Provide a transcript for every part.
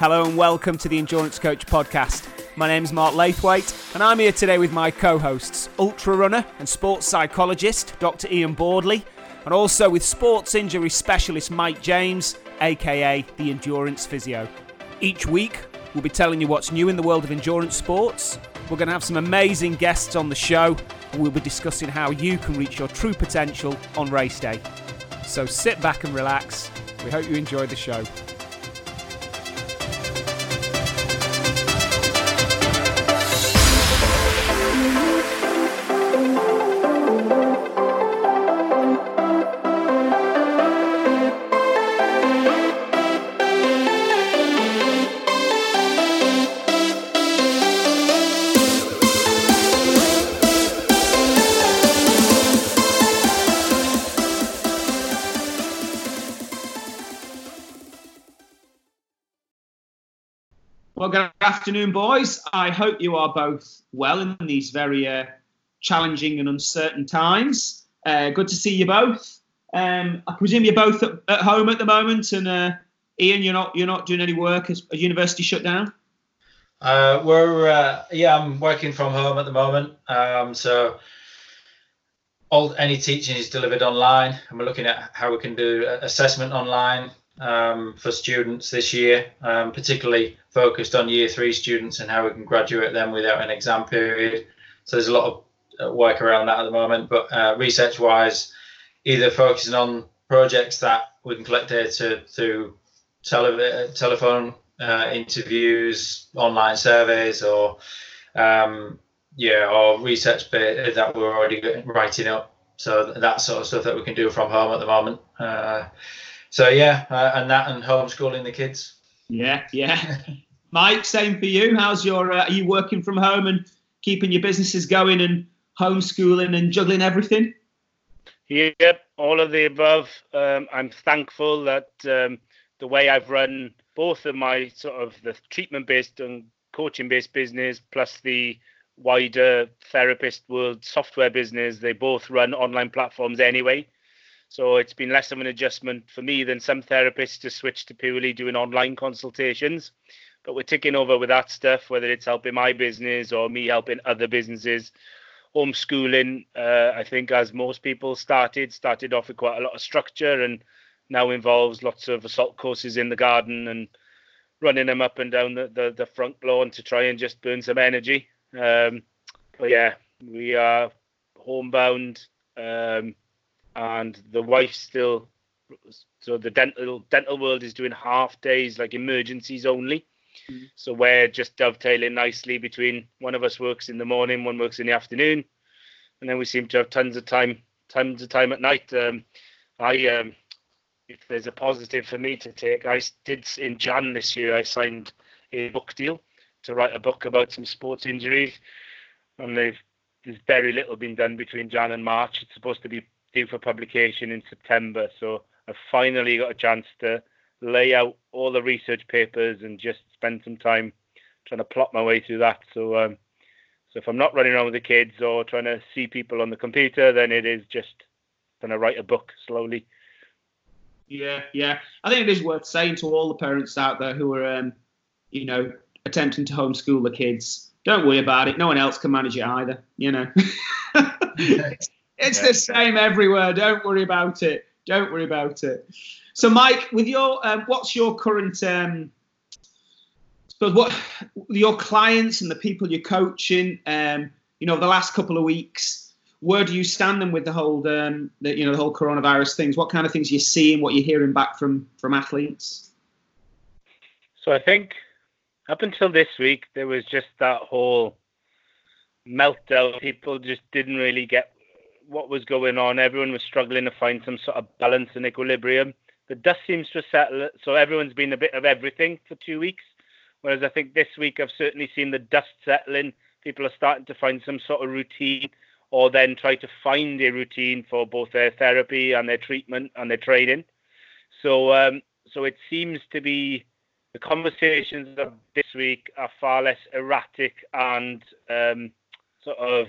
Hello and welcome to the Endurance Coach podcast. My name is Mark Laithwaite, and I'm here today with my co hosts, ultra runner and sports psychologist Dr. Ian Boardley, and also with sports injury specialist Mike James, aka the Endurance Physio. Each week, we'll be telling you what's new in the world of endurance sports. We're going to have some amazing guests on the show, and we'll be discussing how you can reach your true potential on race day. So sit back and relax. We hope you enjoy the show. Afternoon, boys. I hope you are both well in these very uh, challenging and uncertain times. Uh, good to see you both. Um, I presume you're both at, at, home at the moment, and uh, Ian, you're not you're not doing any work as a university shut down. Uh, we're uh, yeah, I'm working from home at the moment. Um, so all any teaching is delivered online, and we're looking at how we can do assessment online um, for students this year, um, particularly focused on year three students and how we can graduate them without an exam period. So there's a lot of uh, work around that at the moment. But uh, research wise, either focusing on projects that we can collect data through tele- telephone uh, interviews, online surveys, or um, yeah, or research that we're already writing up. So that sort of stuff that we can do from home at the moment. Uh, so yeah, uh, and that and homeschooling the kids. Yeah, yeah. Mike, same for you. How's your? Uh, are you working from home and keeping your businesses going and homeschooling and juggling everything? Yep, all of the above. Um, I'm thankful that um, the way I've run both of my sort of the treatment-based and coaching-based business, plus the wider therapist world software business, they both run online platforms anyway. So it's been less of an adjustment for me than some therapists to switch to purely doing online consultations. But we're ticking over with that stuff, whether it's helping my business or me helping other businesses. Homeschooling, uh, I think, as most people started, started off with quite a lot of structure and now involves lots of assault courses in the garden and running them up and down the, the, the front lawn to try and just burn some energy. Um, but yeah, we are homebound. Um, and the wife still so the dental dental world is doing half days like emergencies only. Mm. so we're just dovetailing nicely between one of us works in the morning one works in the afternoon and then we seem to have tons of time tons of time at night. Um, i um, if there's a positive for me to take i did in jan this year i signed a book deal to write a book about some sports injuries and they've there's very little been done between jan and march. It's supposed to be due for publication in September. So I've finally got a chance to lay out all the research papers and just spend some time trying to plot my way through that. So um, so if I'm not running around with the kids or trying to see people on the computer, then it is just trying to write a book slowly. Yeah, yeah. I think it is worth saying to all the parents out there who are, um, you know, attempting to homeschool the kids, don't worry about it. No one else can manage it either. You know. It's yeah. the same everywhere. Don't worry about it. Don't worry about it. So, Mike, with your um, what's your current um, what your clients and the people you're coaching, um, you know, the last couple of weeks, where do you stand them with the whole, um, the, you know, the whole coronavirus things? What kind of things you're seeing, what you're hearing back from from athletes? So I think up until this week, there was just that whole meltdown. People just didn't really get what was going on. Everyone was struggling to find some sort of balance and equilibrium. The dust seems to settle, so everyone's been a bit of everything for two weeks. Whereas I think this week I've certainly seen the dust settling. People are starting to find some sort of routine, or then try to find a routine for both their therapy and their treatment and their training. So, um, so it seems to be the conversations of this week are far less erratic and um, sort of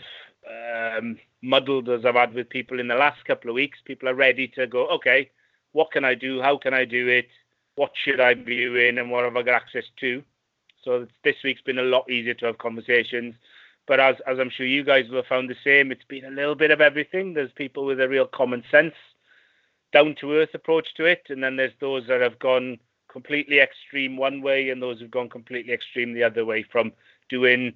um, muddled as I've had with people in the last couple of weeks. People are ready to go, okay, what can I do? How can I do it? what should I be doing and what have I got access to. So this week's been a lot easier to have conversations. But as as I'm sure you guys will have found the same, it's been a little bit of everything. There's people with a real common sense, down to earth approach to it, and then there's those that have gone completely extreme one way and those who've gone completely extreme the other way from doing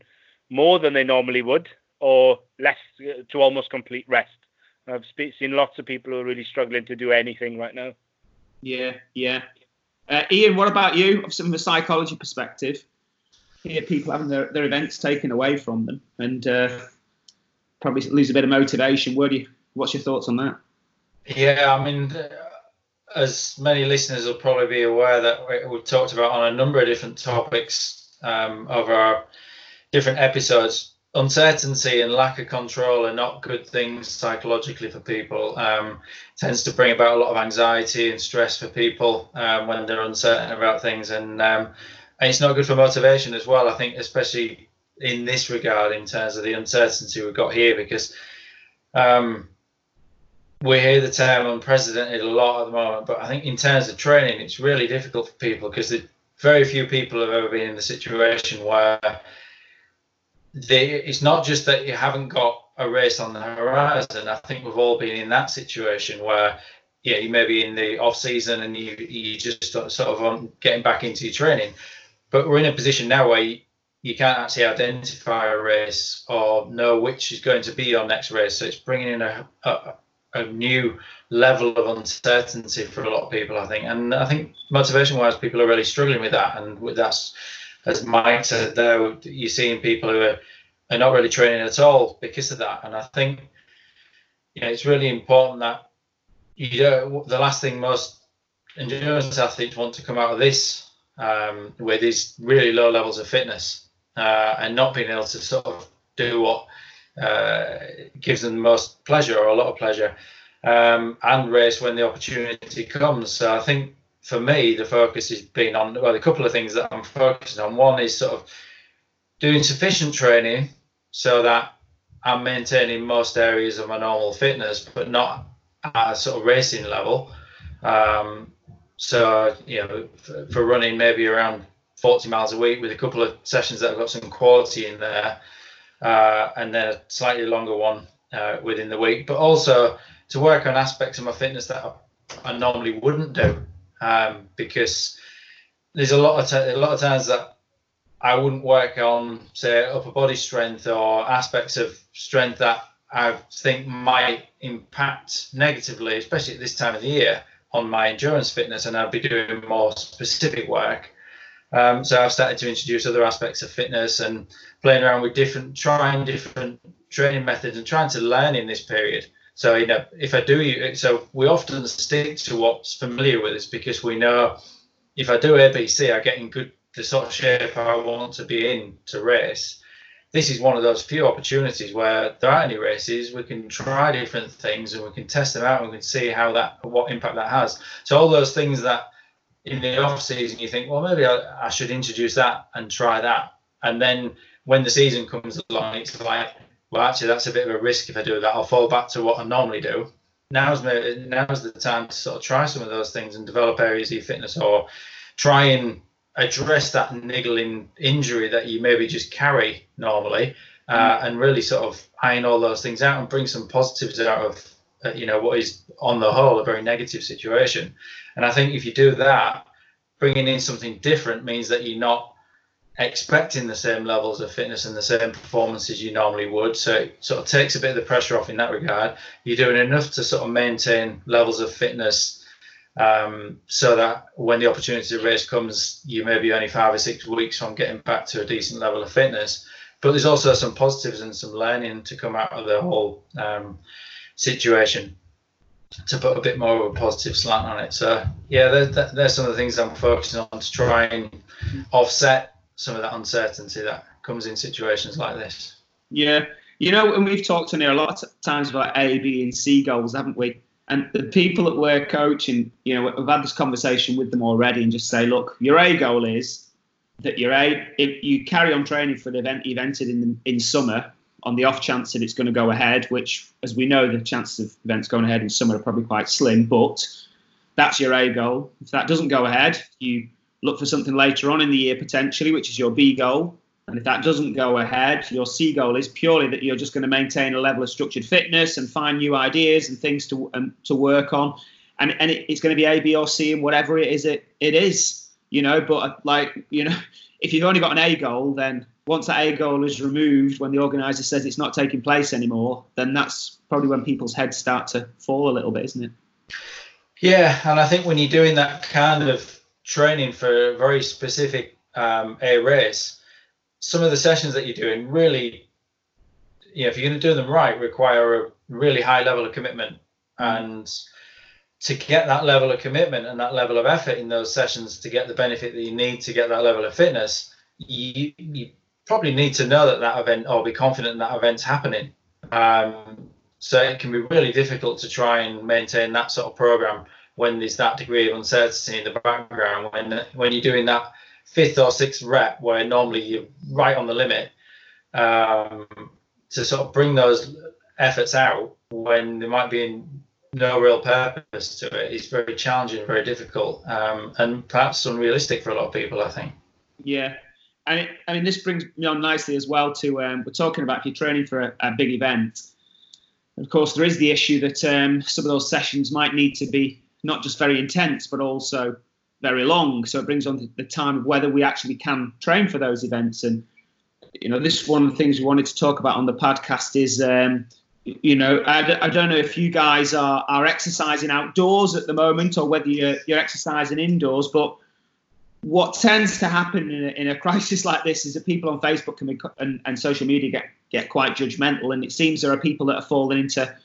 more than they normally would or less to almost complete rest. I've seen lots of people who are really struggling to do anything right now. Yeah, yeah. Uh, Ian, what about you? From a psychology perspective, hear people having their, their events taken away from them and uh, probably lose a bit of motivation. Where do you, what's your thoughts on that? Yeah, I mean, as many listeners will probably be aware that we've talked about on a number of different topics um, over our different episodes. Uncertainty and lack of control are not good things psychologically for people. Um, tends to bring about a lot of anxiety and stress for people um, when they're uncertain about things, and um, and it's not good for motivation as well. I think, especially in this regard, in terms of the uncertainty we've got here, because um, we hear the term unprecedented a lot at the moment, but I think in terms of training, it's really difficult for people because very few people have ever been in the situation where they, it's not just that you haven't got a race on the horizon. I think we've all been in that situation where yeah, you may be in the off season and you you just sort of on getting back into your training, but we're in a position now where you, you can't actually identify a race or know which is going to be your next race. So it's bringing in a, a a new level of uncertainty for a lot of people, I think. And I think motivation wise, people are really struggling with that. And that's, as Mike said there, you're seeing people who are, are not really training at all because of that. And I think, you know, it's really important that you know, the last thing most endurance athletes want to come out of this um, with is really low levels of fitness uh, and not being able to sort of do what uh, gives them the most pleasure or a lot of pleasure um, and race when the opportunity comes. So I think for me, the focus has been on well, a couple of things that I'm focusing on. One is sort of doing sufficient training so that I'm maintaining most areas of my normal fitness, but not at a sort of racing level. Um, so you know, for, for, running maybe around 40 miles a week with a couple of sessions that have got some quality in there, uh, and then a slightly longer one uh, within the week. But also to work on aspects of my fitness that I, I normally wouldn't do, um, because there's a lot of t- a lot of times that I wouldn't work on, say, upper body strength or aspects of strength that I think might impact negatively, especially at this time of the year, on my endurance fitness, and I'd be doing more specific work. Um, so I've started to introduce other aspects of fitness and playing around with different, trying different training methods and trying to learn in this period. So you know, if I do, so we often stick to what's familiar with us because we know if I do ABC, I get in good the sort of shape I want to be in to race. This is one of those few opportunities where there aren't any races. We can try different things and we can test them out and we can see how that what impact that has. So all those things that in the off season you think, well, maybe I, I should introduce that and try that, and then when the season comes along, it's like, well, actually, that's a bit of a risk if I do that. I'll fall back to what I normally do. Now's now's the time to sort of try some of those things and develop areas of fitness, or try and address that niggling injury that you maybe just carry normally, uh, and really sort of iron all those things out and bring some positives out of uh, you know what is on the whole a very negative situation. And I think if you do that, bringing in something different means that you're not expecting the same levels of fitness and the same performances you normally would. So it sort of takes a bit of the pressure off in that regard. You're doing enough to sort of maintain levels of fitness um, so that when the opportunity to race comes, you may be only five or six weeks from getting back to a decent level of fitness. But there's also some positives and some learning to come out of the whole um, situation to put a bit more of a positive slant on it. So yeah, there's some of the things I'm focusing on to try and offset some of that uncertainty that comes in situations like this. Yeah, you know, and we've talked in here a lot of times about A, B, and C goals, haven't we? And the people that we're coaching, you know, we've had this conversation with them already, and just say, look, your A goal is that your A, if you carry on training for the event you've entered in in summer, on the off chance that it's going to go ahead, which, as we know, the chances of events going ahead in summer are probably quite slim, but That's your A goal. If that doesn't go ahead, you look for something later on in the year potentially, which is your B goal. And if that doesn't go ahead, your C goal is purely that you're just going to maintain a level of structured fitness and find new ideas and things to um, to work on. And and it, it's going to be A, B, or C, and whatever it is, it it is. You know, but uh, like you know, if you've only got an A goal, then once that A goal is removed, when the organizer says it's not taking place anymore, then that's probably when people's heads start to fall a little bit, isn't it? Yeah, and I think when you're doing that kind of training for a very specific um, A race, some of the sessions that you're doing really, you know, if you're going to do them right, require a really high level of commitment. And to get that level of commitment and that level of effort in those sessions to get the benefit that you need to get that level of fitness, you, you probably need to know that that event or be confident that event's happening. Um, so it can be really difficult to try and maintain that sort of program when there's that degree of uncertainty in the background. When when you're doing that fifth or sixth rep, where normally you're right on the limit, um, to sort of bring those efforts out when there might be no real purpose to it is very challenging, very difficult, um, and perhaps unrealistic for a lot of people. I think. Yeah, and it, I mean, this brings me on nicely as well to um, we're talking about if you're training for a, a, big event. Of course, there is the issue that um, some of those sessions might need to be not just very intense, but also very long. So it brings on the time of whether we actually can train for those events. And you know, this one of the things we wanted to talk about on the podcast is, um, you know, I, I don't know if you guys are are exercising outdoors at the moment or whether you're, you're exercising indoors, but what tends to happen in a, in a, crisis like this is that people on Facebook and, and, social media get, get quite judgmental. And it seems there are people that are falling into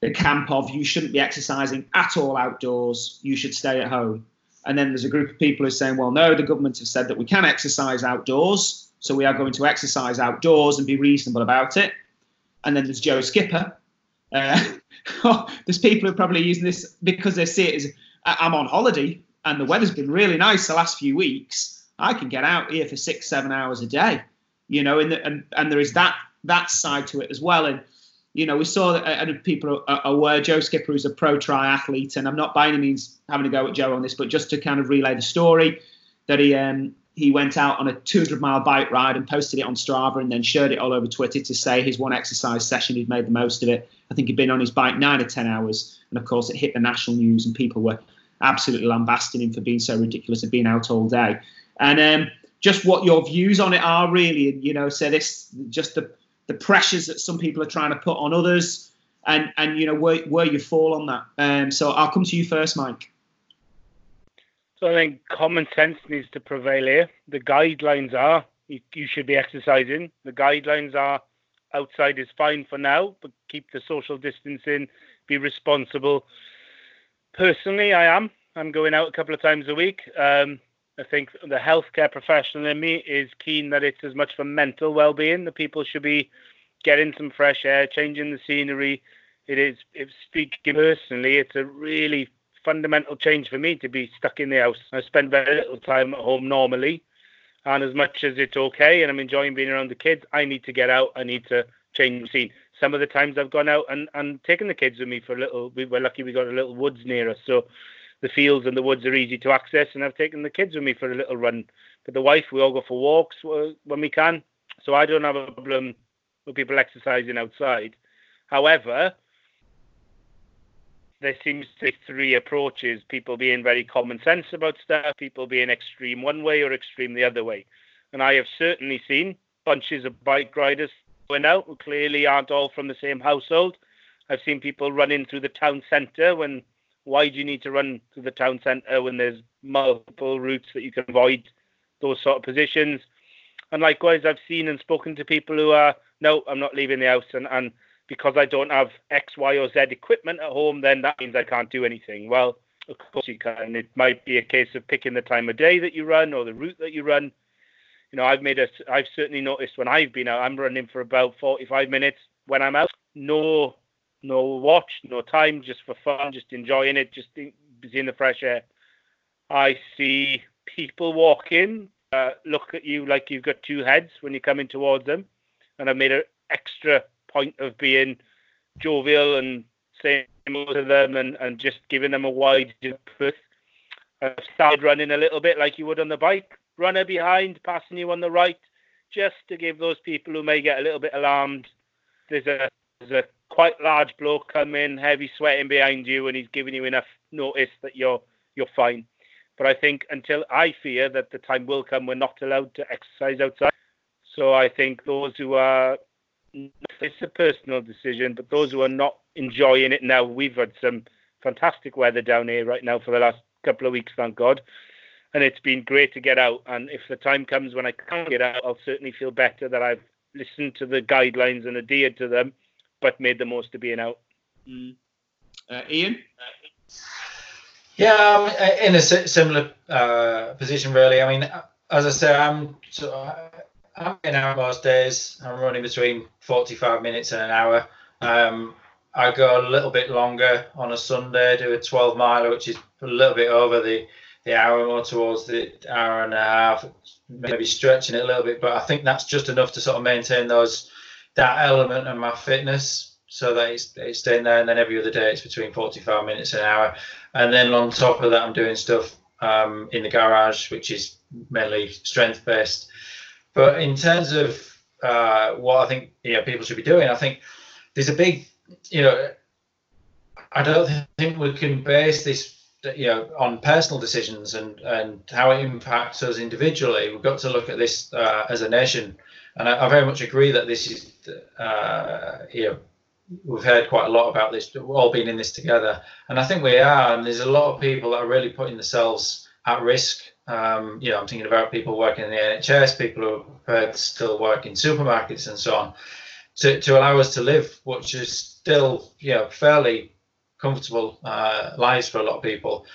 the camp of you shouldn't be exercising at all outdoors, you should stay at home. And then there's a group of people who are saying, well, no, the government have said that we can exercise outdoors, so we are going to exercise outdoors and be reasonable about it. And then there's Joe Skipper. Uh, there's people who are probably using this because they see it as I'm on holiday and the weather's been really nice the last few weeks, I can get out here for six, seven hours a day, you know, and and, and there is that that side to it as well. And you know, we saw that and people are aware Joe Skipper is a pro triathlete, and I'm not by any means having to go at Joe on this, but just to kind of relay the story that he um, he went out on a 200 mile bike ride and posted it on Strava and then shared it all over Twitter to say his one exercise session he'd made the most of it. I think he'd been on his bike nine or ten hours, and of course it hit the national news and people were absolutely lambasting him for being so ridiculous and being out all day. And um, just what your views on it are, really, and you know, say this, just the the pressures that some people are trying to put on others, and and you know where where you fall on that. Um, so I'll come to you first, Mike. So I think common sense needs to prevail here. The guidelines are you, you should be exercising. The guidelines are outside is fine for now, but keep the social distancing, be responsible personally, I am. I'm going out a couple of times a week. Um, I think the healthcare professional in me is keen that it's as much for mental well-being. The people should be getting some fresh air, changing the scenery. It is, if speaking personally, it's a really fundamental change for me to be stuck in the house. I spend very little time at home normally, and as much as it's okay and I'm enjoying being around the kids, I need to get out. I need to change the scene some of the times I've gone out and, and taken the kids with me for a little. We were lucky we got a little woods near us, so the fields and the woods are easy to access, and I've taken the kids with me for a little run. But the wife, we all go for walks uh, when we can, so I don't have a problem with people exercising outside. However, there seems to be three approaches: people being very common sense about stuff, people being extreme one way or extreme the other way. And I have certainly seen bunches of bike riders going out who clearly aren't all from the same household. I've seen people running through the town centre when why do you need to run through the town centre when there's multiple routes that you can avoid those sort of positions? And likewise, I've seen and spoken to people who are, no, I'm not leaving the house. And, and because I don't have X, Y, or Z equipment at home, then that means I can't do anything. Well, of course you can. It might be a case of picking the time of day that you run or the route that you run you know, I've made a, I've certainly noticed when I've been out, I'm running for about 45 minutes when I'm out. No, no watch, no time, just for fun, just enjoying it, just seeing the fresh air. I see people walking, uh, look at you like you've got two heads when you're coming towards them, and I've made an extra point of being jovial and saying hello to them and, and just giving them a wide berth. I've started running a little bit like you would on the bike, runner behind, passing you on the right, just to give those people who may get a little bit alarmed. There's a there's a quite large bloke coming, heavy sweating behind you, and he's giving you enough notice that you're you're fine. But I think until I fear that the time will come we're not allowed to exercise outside. So I think those who are it's a personal decision, but those who are not enjoying it now, we've had some fantastic weather down here right now for the last couple of weeks, thank God. And it's been great to get out. And if the time comes when I can't get out, I'll certainly feel better that I've listened to the guidelines and adhered to them, but made the most of being out. Mm. Uh, Ian? Yeah, I'm in a similar uh, position, really. I mean, as I say, I'm I'm getting out most days. I'm running between 45 minutes and an hour. Um, I go a little bit longer on a Sunday, do a 12 miler, which is a little bit over the, the hour, more towards the hour and a half, maybe stretching it a little bit. But I think that's just enough to sort of maintain those that element of my fitness so that it's, it's staying there. And then every other day it's between 45 minutes an hour. And then on top of that, I'm doing stuff um, in the garage, which is mainly strength based. But in terms of uh, what I think you know, people should be doing, I think there's a big you know, I don't think we can base this you know on personal decisions and and how it impacts us individually we've got to look at this uh, as a nation and I, I, very much agree that this is uh, you know we've heard quite a lot about this we've all been in this together and i think we are and there's a lot of people that are really putting themselves at risk um, you know i'm thinking about people working in the nhs people who are still work in supermarkets and so on to, to allow us to live which is still you know fairly comfortable uh, lives for a lot of people,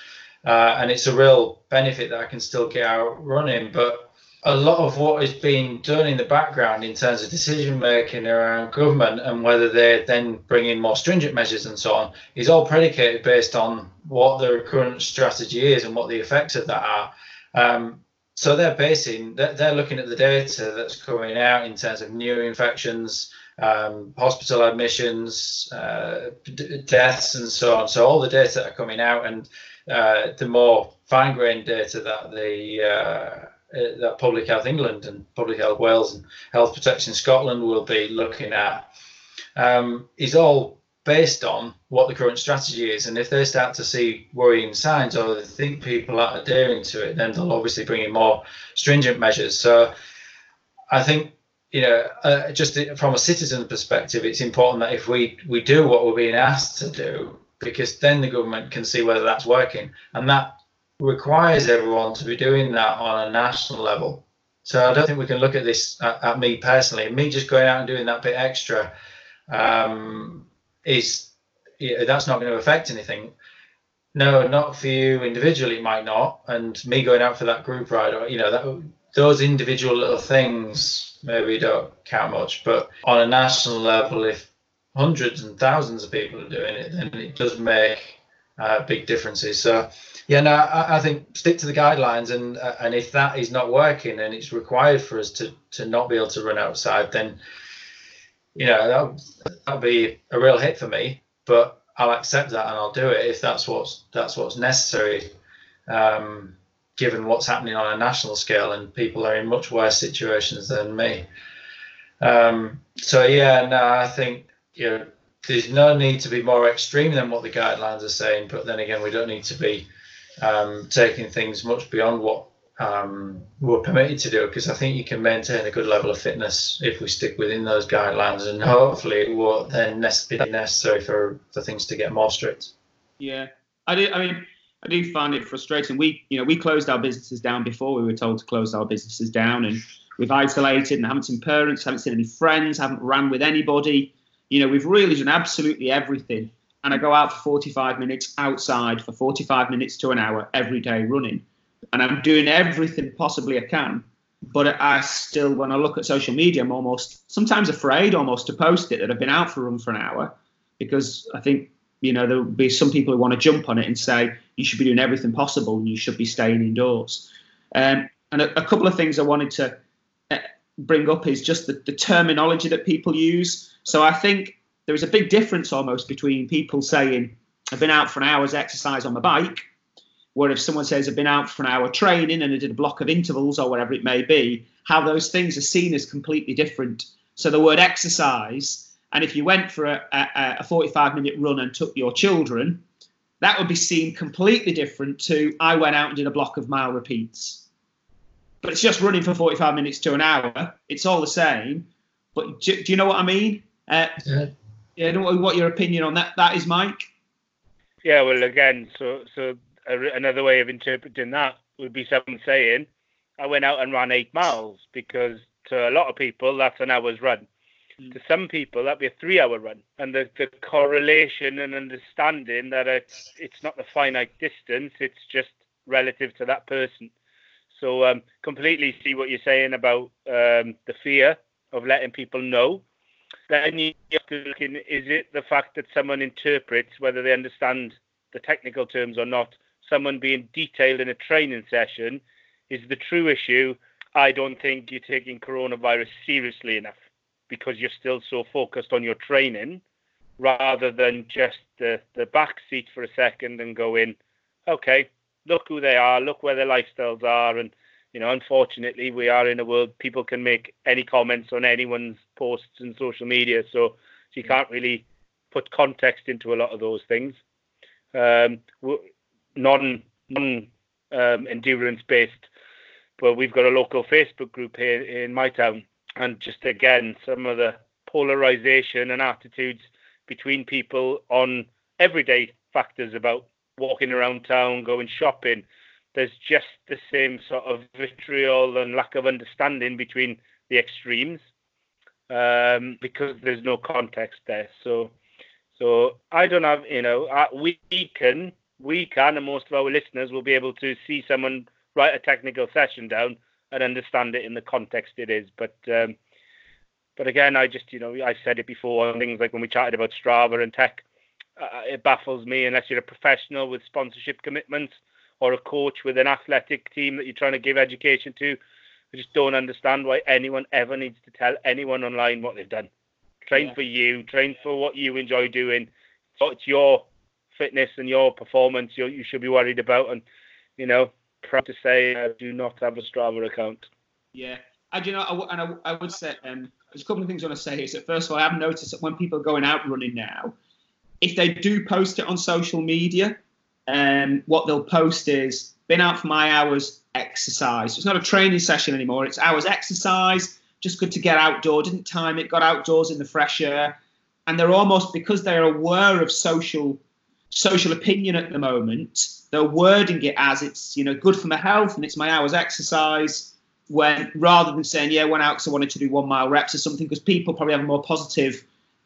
uh, and it's a real benefit that I can still get out running. But a lot of what is being done in the background in terms of decision making around government and whether they're then bring in more stringent measures and so on is all predicated based on what the current strategy is and what the effects of that are. Um, so they're basing, they're looking at the data that's coming out in terms of new infections, um, hospital admissions, uh, d- deaths, and so on. So all the data are coming out, and uh, the more fine-grained data that the uh, uh, that Public Health England and Public Health Wales and Health Protection Scotland will be looking at um, is all based on what the current strategy is. And if they start to see worrying signs or they think people are adhering to it, then they'll obviously bring in more stringent measures. So I think you know, uh, just from a citizen perspective, it's important that if we we do what we're being asked to do, because then the government can see whether that's working, and that requires everyone to be doing that on a national level. So I don't think we can look at this at, at me personally. Me just going out and doing that bit extra um, is yeah, that's not going to affect anything. No, not for you individually, it might not. And me going out for that group ride, or you know, that those individual little things maybe don't count much, but on a national level, if hundreds and thousands of people are doing it, then it does make uh, big differences. So, yeah, no, I, I, think stick to the guidelines, and uh, and if that is not working and it's required for us to to not be able to run outside, then you know that that'll be a real hit for me. But I'll accept that and I'll do it if that's what's that's what's necessary. Um, given what's happening on a national scale, and people are in much worse situations than me. Um, so yeah, no, I think you know there's no need to be more extreme than what the guidelines are saying, but then again, we don't need to be um, taking things much beyond what um, we're permitted to do because I think you can maintain a good level of fitness if we stick within those guidelines, and hopefully it will then be necessary for for things to get more strict. Yeah, I do. I mean, I do find it frustrating. We, you know, we closed our businesses down before we were told to close our businesses down, and we've isolated and haven't seen parents, haven't seen any friends, haven't ran with anybody. You know, we've really done absolutely everything. And I go out for 45 minutes outside for 45 minutes to an hour every day running, and I'm doing everything possibly I can. But I still, when I look at social media, I'm almost sometimes afraid almost to post it that I've been out for a run for an hour because I think you know, there'll be some people who want to jump on it and say you should be doing everything possible and you should be staying indoors. Um, and a, a, couple of things I wanted to uh, bring up is just the, the terminology that people use. So I think there is a big difference almost between people saying I've been out for an hour's exercise on my bike. Where if someone says I've been out for an hour training and I did a block of intervals or whatever it may be, how those things are seen as completely different. So the word exercise, and if you went for a, a, a 45 minute run and took your children, that would be seen completely different to I went out and did a block of mile repeats. But it's just running for 45 minutes to an hour. It's all the same. But do, do you know what I mean? Uh, yeah. Yeah. What your opinion on that? That is, Mike. Yeah. Well, again, so so another way of interpreting that would be someone saying, "I went out and ran eight miles," because to a lot of people that's an hour's run. Mm. To some people, that'd be a three-hour run, and the, the correlation and understanding that it's it's not the finite distance; it's just relative to that person. So, um, completely see what you're saying about um, the fear of letting people know. Then you have to look in: is it the fact that someone interprets whether they understand the technical terms or not? Someone being detailed in a training session is the true issue. I don't think you're taking coronavirus seriously enough because you're still so focused on your training rather than just the, the back seat for a second and going, okay, look who they are, look where their lifestyles are. And, you know, unfortunately, we are in a world people can make any comments on anyone's posts and social media. So, you can't really put context into a lot of those things. Um, non non um, endurance based, but we've got a local Facebook group here in my town and just again some of the polarization and attitudes between people on everyday factors about walking around town, going shopping. There's just the same sort of vitriol and lack of understanding between the extremes um, because there's no context there. So, so I don't have, you know, we can, we can, and most of our listeners will be able to see someone write a technical session down and understand it in the context it is. But um, but again, I just you know I said it before on things like when we chatted about Strava and tech. Uh, it baffles me unless you're a professional with sponsorship commitments or a coach with an athletic team that you're trying to give education to. I just don't understand why anyone ever needs to tell anyone online what they've done. Train yeah. for you, train for what you enjoy doing. So it's your fitness and your performance you you should be worried about. And you know, proud to say I do not have a Strava account. Yeah, I do know, I, and I, I would say um, there's a couple of things I want to say. Is that first of all, I have noticed that when people are going out running now, if they do post it on social media, um, what they'll post is been out for my hours exercise. It's not a training session anymore. It's hours exercise. Just good to get outdoor. Didn't time it. Got outdoors in the fresh air, and they're almost because they're aware of social social opinion at the moment, they're wording it as it's you know good for my health and it's my hours exercise. When rather than saying yeah, went out because I wanted to do one mile reps or something, because people probably have a more positive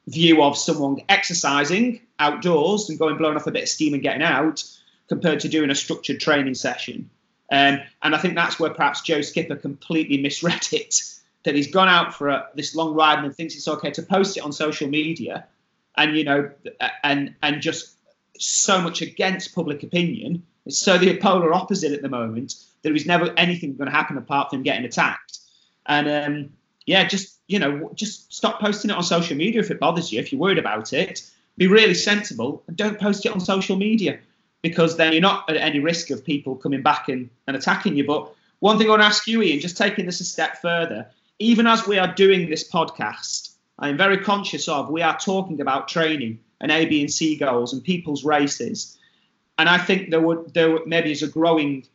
view of someone exercising outdoors and going blowing off a bit of steam and getting out compared to doing a structured training session. Um, and I think that's where perhaps Joe Skipper completely misread it. That he's gone out for a, this long ride and thinks it's okay to post it on social media, and you know, and and just so much against public opinion. It's so the polar opposite at the moment. That there is never anything going to happen apart from getting attacked. And um, yeah, just you know, just stop posting it on social media if it bothers you. If you're worried about it, be really sensible and don't post it on social media because then you're not at any risk of people coming back and, and attacking you. But one thing I want to ask you, Ian, just taking this a step further, even as we are doing this podcast, I am very conscious of we are talking about training and A, B, and C goals and people's races. And I think there would there maybe is a growing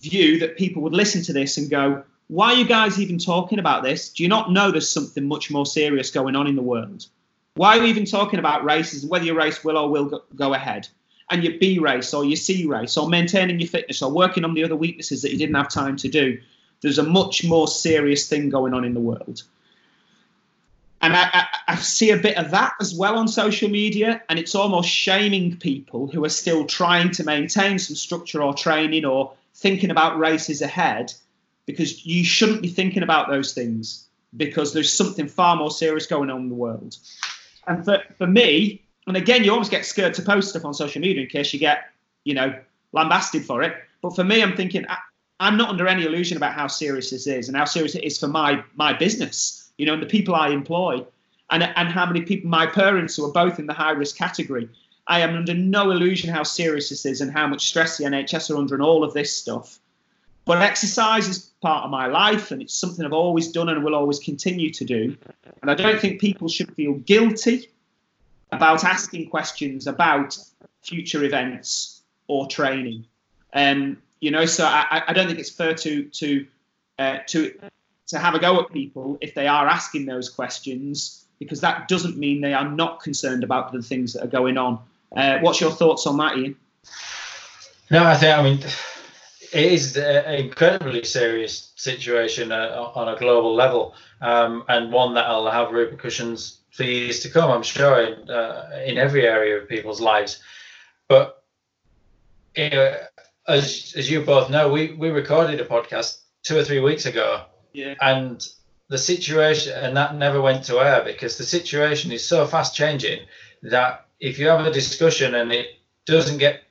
view that people would listen to this and go, why are you guys even talking about this? Do you not know there's something much more serious going on in the world? Why are we even talking about races whether your race will or will go, go ahead? And your B race or your C race or maintaining your fitness or working on the other weaknesses that you didn't have time to do. There's a much more serious thing going on in the world and I, I, I, see a bit of that as well on social media, and it's almost shaming people who are still trying to maintain some structure or training or thinking about races ahead, because you shouldn't be thinking about those things because there's something far more serious going on in the world. And for, for me, and again, you always get scared to post stuff on social media in case you get, you know, lambasted for it. But for me, I'm thinking I, I'm not under any illusion about how serious this is and how serious it is for my my business you know, and the people I employ, and and how many people, my parents who are both in the high risk category. I am under no illusion how serious this is and how much stress the NHS are under and all of this stuff. But exercise is part of my life and it's something I've always done and will always continue to do. And I don't think people should feel guilty about asking questions about future events or training. Um, you know, so I, I don't think it's fair to to uh, to to have a go at people if they are asking those questions because that doesn't mean they are not concerned about the things that are going on. Uh, what's your thoughts on that, Ian? No, I think I mean it is an incredibly serious situation uh, on a global level, um, and one that'll have repercussions for years to come. I'm sure in, uh, in every area of people's lives. But you know, as as you both know, we we recorded a podcast two or three weeks ago, Yeah. and the situation and that never went to air because the situation is so fast changing that if you have a discussion and it doesn't get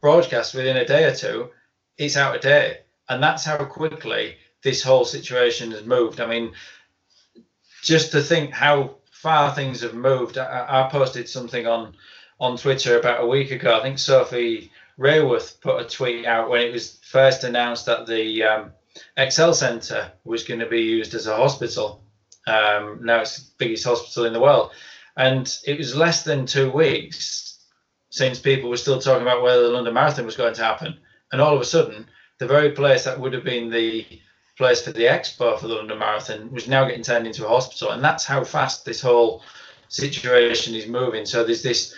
broadcast within a day or two, it's out of date. And that's how quickly this whole situation has moved. I mean, just to think how far things have moved. I, I posted something on on Twitter about a week ago. I think Sophie Raworth put a tweet out when it was first announced that the um, Excel Centre was going to be used as a hospital. Um, now it's the biggest hospital in the world. And it was less than two weeks since people were still talking about whether the London Marathon was going to happen. And all of a sudden, the very place that would have been the place for the expo for the London Marathon was now getting turned into a hospital. And that's how fast this whole situation is moving. So there's this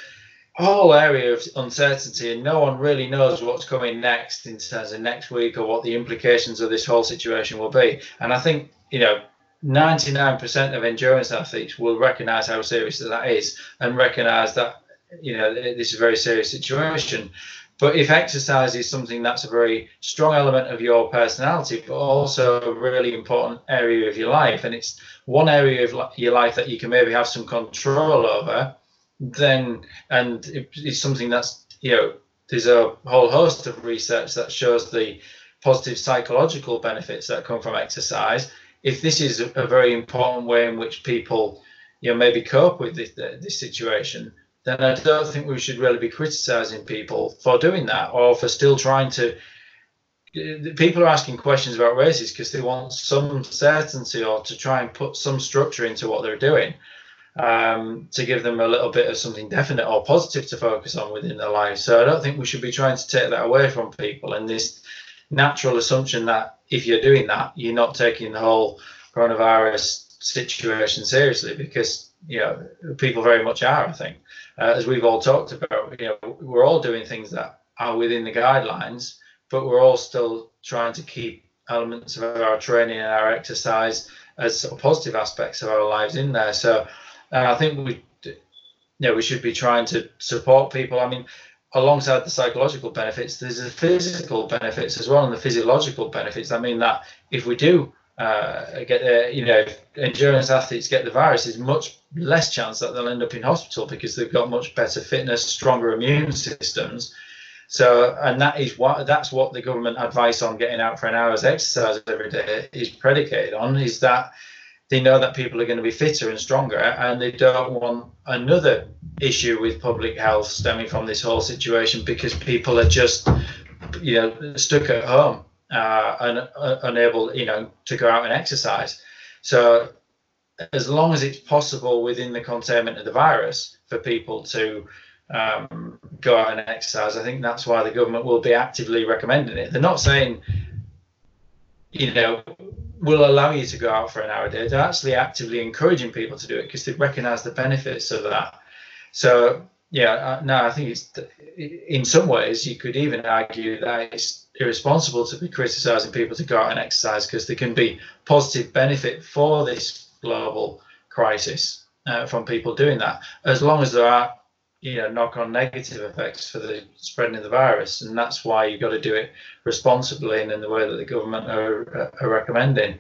whole area of uncertainty, and no one really knows what's coming next in terms of next week or what the implications of this whole situation will be. And I think, you know, 99% of endurance athletes will recognize how serious that is and recognize that, you know, this is a very serious situation. But if exercise is something that's a very strong element of your personality, but also a really important area of your life, and it's one area of your life that you can maybe have some control over, then and it's something that's you know there's a whole host of research that shows the positive psychological benefits that come from exercise. If this is a, very important way in which people you know maybe cope with this, this situation then i don't think we should really be criticizing people for doing that or for still trying to people are asking questions about races because they want some certainty or to try and put some structure into what they're doing um, to give them a little bit of something definite or positive to focus on within their lives. So I don't think we should be trying to take that away from people and this natural assumption that if you're doing that, you're not taking the whole coronavirus situation seriously because you know people very much are. I think, uh, as we've all talked about, you know, we're all doing things that are within the guidelines, but we're all still trying to keep elements of our training and our exercise as sort of positive aspects of our lives in there. So and I think we, you know, we should be trying to support people. I mean, alongside the psychological benefits, there's the physical benefits as well, and the physiological benefits. I mean that if we do uh, get you know, endurance athletes get the virus, there's much less chance that they'll end up in hospital because they've got much better fitness, stronger immune systems. So, and that is what that's what the government advice on getting out for an hour's exercise every day is predicated on. Is that they know that people are going to be fitter and stronger, and they don't want another issue with public health stemming from this whole situation because people are just, you know, stuck at home uh, and uh, unable, you know, to go out and exercise. So, as long as it's possible within the containment of the virus for people to um, go out and exercise, I think that's why the government will be actively recommending it. They're not saying, you know, we'll allow you to go out for an hour a day. They're actually actively encouraging people to do it because they recognise the benefits of that. So yeah, uh, no, I think it's in some ways you could even argue that it's irresponsible to be criticising people to go out and exercise because there can be positive benefit for this global crisis uh, from people doing that, as long as there are you know knock-on negative effects for the spreading of the virus, and that's why you've got to do it responsibly and in the way that the government are, are recommending.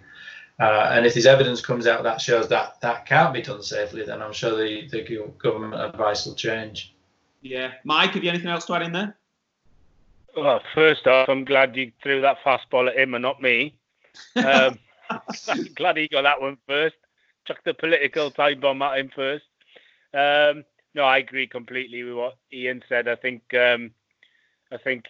Uh, and if there's evidence comes out that shows that that can't be done safely, then I'm sure the, the government advice will change. Yeah, Mike, have you anything else to add in there? Well, first off, I'm glad you threw that fastball at him and not me. Um, glad he got that one first. Chuck the political time bomb at him first. Um, no, I agree completely with what Ian said. I think um, I think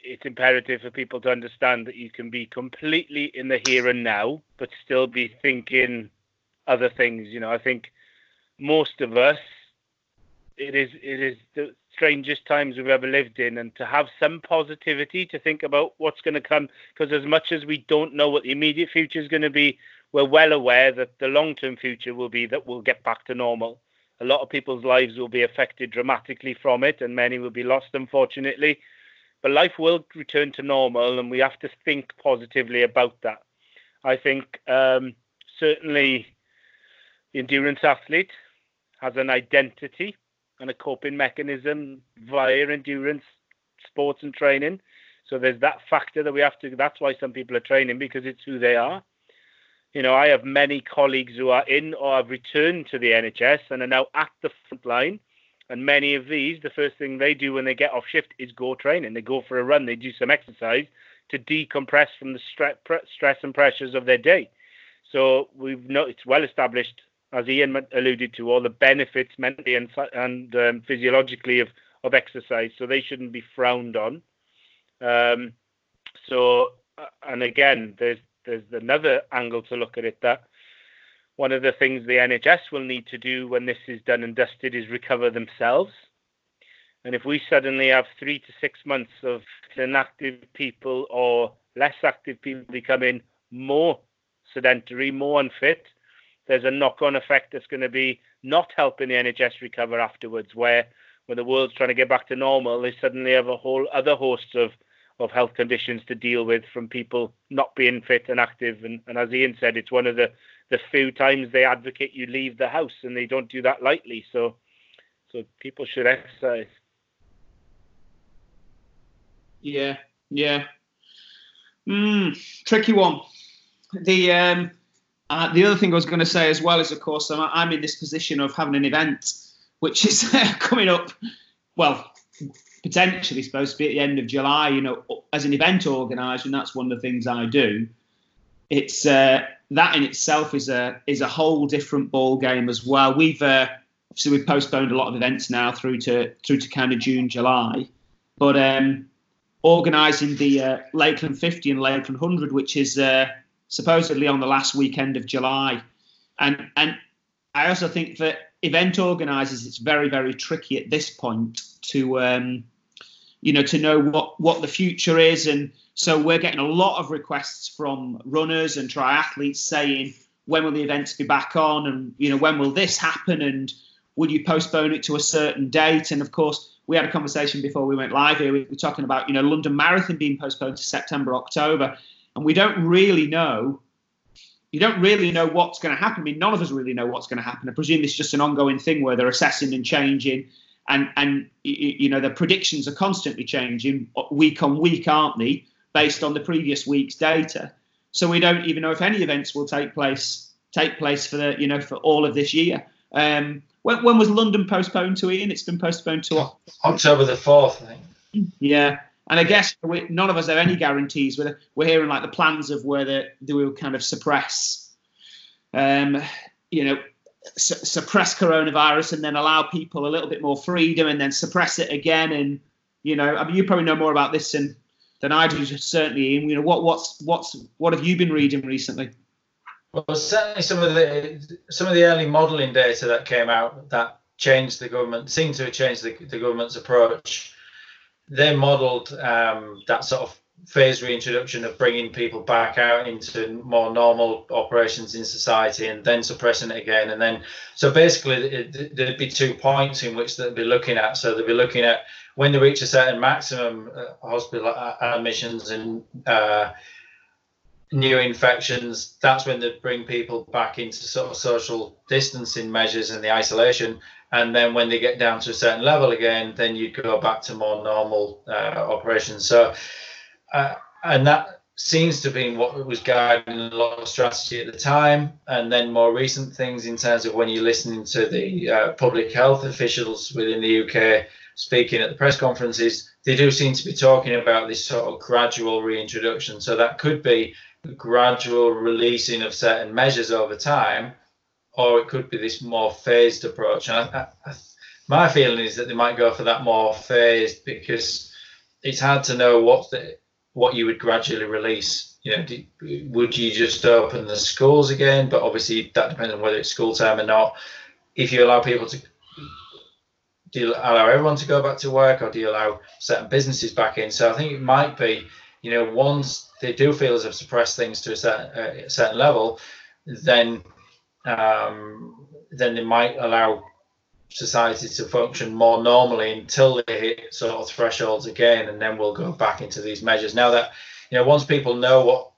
it's imperative for people to understand that you can be completely in the here and now, but still be thinking other things. You know, I think most of us, it is it is the strangest times we've ever lived in, and to have some positivity to think about what's going to come, because as much as we don't know what the immediate future is going to be, we're well aware that the long term future will be that we'll get back to normal a lot of people's lives will be affected dramatically from it, and many will be lost, unfortunately. But life will return to normal, and we have to think positively about that. I think um, certainly the endurance athlete has an identity and a coping mechanism via endurance sports and training. So there's that factor that we have to. That's why some people are training because it's who they are you know, I have many colleagues who are in or have returned to the NHS and are now at the front line. And many of these, the first thing they do when they get off shift is go training. They go for a run, they do some exercise to decompress from the stre- stress and pressures of their day. So we've know it's well established, as Ian alluded to, all the benefits mentally and, and um, physiologically of, of exercise. So they shouldn't be frowned on. Um, so, uh, and again, there's there's another angle to look at it that one of the things the NHS will need to do when this is done and dusted is recover themselves. And if we suddenly have three to six months of inactive people or less active people becoming more sedentary, more unfit, there's a knock on effect that's going to be not helping the NHS recover afterwards, where when the world's trying to get back to normal, they suddenly have a whole other host of of health conditions to deal with from people not being fit and active. And, and as Ian said, it's one of the, the few times they advocate you leave the house, and they don't do that lightly. So, so people should exercise. Yeah, yeah. Mm, tricky one. The um, uh, the other thing I was going to say as well is, of course, I'm, I'm in this position of having an event which is coming up. Well, potentially supposed to be at the end of July. You know, as an event organizer, and that's one of the things I do. It's uh, that in itself is a is a whole different ball game as well. We've uh, obviously we've postponed a lot of events now through to through to kind of June, July, but um, organising the uh, Lakeland 50 and Lakeland 100, which is uh, supposedly on the last weekend of July, and and I also think that event organisers it's very very tricky at this point to um, you know, to know what what the future is. And so we're getting a lot of requests from runners and triathletes saying, when will the events be back on, and you know, when will this happen, and would you postpone it to a certain date? And of course, we had a conversation before we went live here. We were talking about you know London Marathon being postponed to September, October, and we don't really know. You don't really know what's going to happen. I mean, none of us really know what's going to happen. I presume it's just an ongoing thing where they're assessing and changing and and you know the predictions are constantly changing week on week, aren't they, based on the previous week's data. So we don't even know if any events will take place take place for the you know for all of this year. Um, when, when was London postponed to Ian? It's been postponed to October the fourth, I think. Yeah, and I guess we, none of us have any guarantees. We're, we're hearing like the plans of whether they will kind of suppress, um, you know, su- suppress coronavirus and then allow people a little bit more freedom and then suppress it again. And you know, I mean, you probably know more about this than than I do. Certainly, And, you know, what what's what's what have you been reading recently? Well, certainly some of the some of the early modelling data that came out that changed the government seemed to have changed the, the government's approach. They modelled um, that sort of phased reintroduction of bringing people back out into more normal operations in society and then suppressing it again. And then so basically it, there'd be two points in which they'd be looking at. So they'd be looking at when they reach a certain maximum uh, hospital admissions and uh, new infections that's when they'd bring people back into sort of social distancing measures and the isolation and then when they get down to a certain level again then you go back to more normal uh, operations so uh, and that seems to be what was guiding a lot of strategy at the time. And then more recent things in terms of when you're listening to the uh, public health officials within the UK speaking at the press conferences, they do seem to be talking about this sort of gradual reintroduction. So that could be gradual releasing of certain measures over time, or it could be this more phased approach. And I, I, my feeling is that they might go for that more phased because it's hard to know what the, what you would gradually release. You know, do, would you just open the schools again? But obviously, that depends on whether it's school time or not. If you allow people to, do you allow everyone to go back to work, or do you allow certain businesses back in? So I think it might be, you know, once they do feel as if suppressed things to a certain, uh, a certain level, then um, then they might allow society to function more normally until they hit sort of thresholds again, and then we'll go back into these measures. Now that you know, once people know what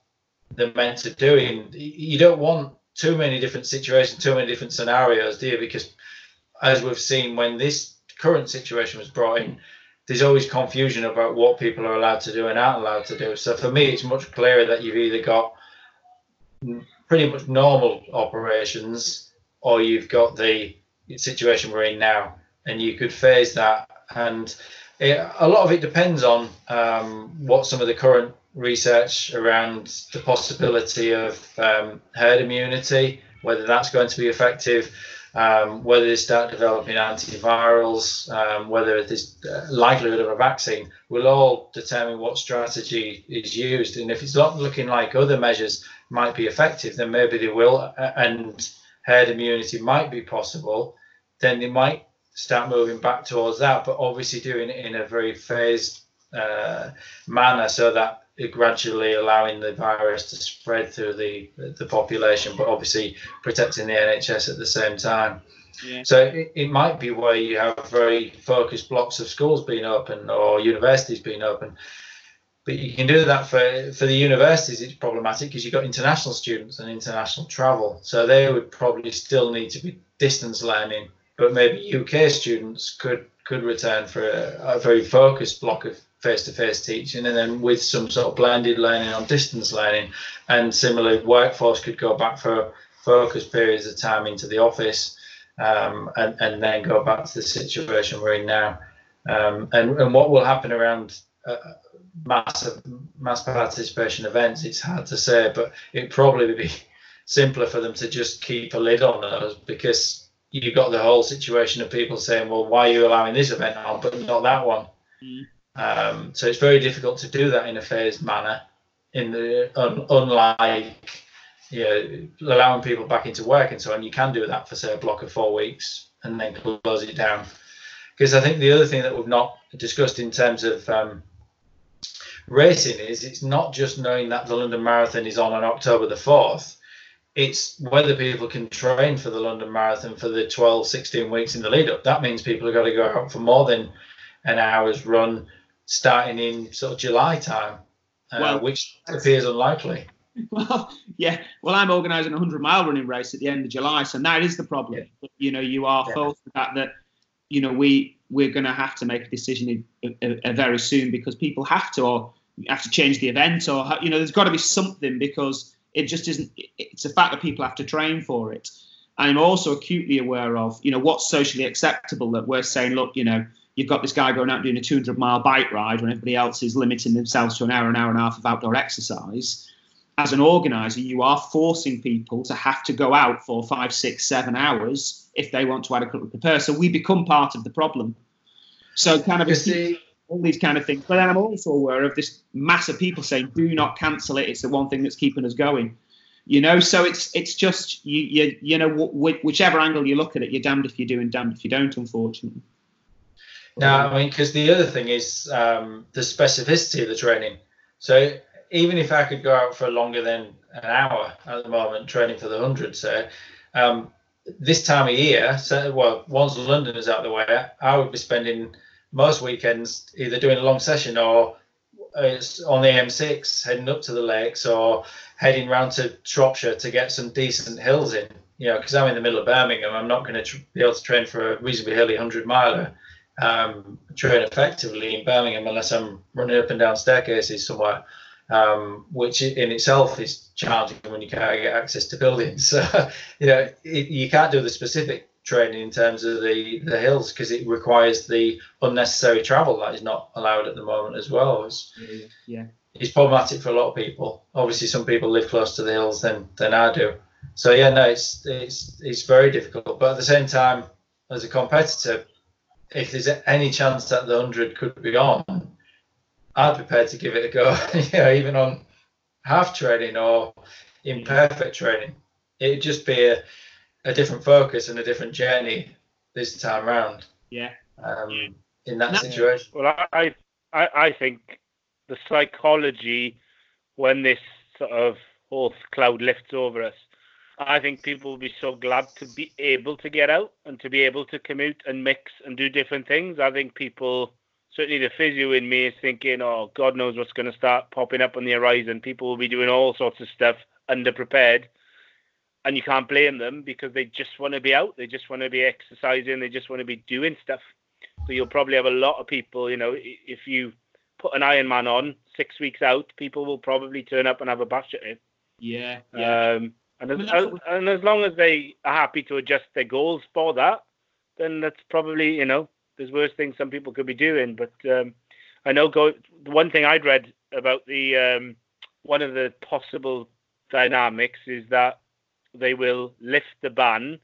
they're meant to do, you don't want too many different situations, too many different scenarios, do you? Because as we've seen, when this current situation was brought in, there's always confusion about what people are allowed to do and aren't allowed to do. So for me, it's much clearer that you've either got pretty much normal operations or you've got the situation we're in now, and you could phase that. And it, a lot of it depends on um, what some of the current research around the possibility of um, herd immunity, whether that's going to be effective, um, whether they start developing antivirals, um, whether there's likelihood of a vaccine, will all determine what strategy is used. And if it's not looking like other measures might be effective, then maybe they will. And herd immunity might be possible, then they might start moving back towards that, but obviously doing it in a very phased uh, manner so that it gradually allowing the virus to spread through the the population, but obviously protecting the NHS at the same time. Yeah. So it, it might be where you have very focused blocks of schools being open or universities being open. But you can do that for, for the universities, it's problematic because you've got international students and international travel. So they would probably still need to be distance learning but maybe UK students could could return for a, a very focused block of face-to-face teaching and then with some sort of blended learning on distance learning and similarly workforce could go back for focused periods of time into the office um, and, and then go back to the situation we're in now um, and, and what will happen around uh, mass mass participation events it's hard to say but it probably would be simpler for them to just keep a lid on those because you've got the whole situation of people saying, well, why are you allowing this event on, but not that one? Mm. Um, so it's very difficult to do that in a phased manner, in the un, unlike you know, allowing people back into work and so on. You can do that for say a block of four weeks and then close it down. Because I think the other thing that we've not discussed in terms of um, racing is it's not just knowing that the London Marathon is on on October the 4th it's whether people can train for the London Marathon for the 12, 16 weeks in the lead up. That means people have got to go out for more than an hour's run starting in sort of July time, uh, well, which appears unlikely. Well, yeah. Well, I'm organising a 100 mile running race at the end of July, so that is the problem. Yeah. You know, you are yeah. forced to that that you know we we're going to have to make a decision in, in, in, very soon because people have to or have to change the event or you know there's got to be something because it just isn't. It's a fact that people have to train for it. I'm also acutely aware of, you know, what's socially acceptable that we're saying, look, you know, you've got this guy going out doing a 200 mile bike ride when everybody else is limiting themselves to an hour, an hour and a half of outdoor exercise. As an organizer, you are forcing people to have to go out for five, six, seven hours if they want to adequately prepare. So we become part of the problem. So kind of see, all these kind of things. But then I'm also aware of this mass of people saying, "Do not cancel it. It's the one thing that's keeping us going." You know, so it's it's just you you you know wh- whichever angle you look at it, you're damned if you do and damned if you don't. Unfortunately. No, I mean, because the other thing is um, the specificity of the training. So even if I could go out for longer than an hour at the moment training for the hundred, so um, this time of year, so, well, once London is out of the way, I would be spending most weekends either doing a long session or it's on the M6 heading up to the lakes or heading round to Shropshire to get some decent hills in. You know, because I'm in the middle of Birmingham, I'm not going to tr- be able to train for a reasonably hilly 100 miler, um, train effectively in Birmingham unless I'm running up and down staircases somewhere, um, which in itself is challenging when you can't get access to buildings. So, you know, it, you can't do the specific training in terms of the the hills because it requires the unnecessary travel that is not allowed at the moment as well. It's, yeah, it's problematic for a lot of people. Obviously, some people live close to the hills than than I do. So yeah, no, it's it's it's very difficult. But at the same time, as a competitor, if there's any chance that the hundred could be on, I'm prepared to give it a go. you know, even on half training or imperfect training, it'd just be a, a different focus and a different journey this time round. Yeah. Um, in that situation. Well, I, I, I think the psychology when this sort of whole cloud lifts over us, I think people will be so glad to be able to get out and to be able to commute and mix and do different things. I think people, certainly the physio in me, is thinking, oh, God knows what's going to start popping up on the horizon. People will be doing all sorts of stuff underprepared. And you can't blame them because they just want to be out. They just want to be exercising. They just want to be doing stuff. So you'll probably have a lot of people, you know, if you put an Ironman on six weeks out, people will probably turn up and have a bash at it. Yeah. yeah. Um, and, as, I mean, and as long as they are happy to adjust their goals for that, then that's probably, you know, there's worse things some people could be doing. But um, I know go the one thing I'd read about the um, one of the possible dynamics is that they will lift the ban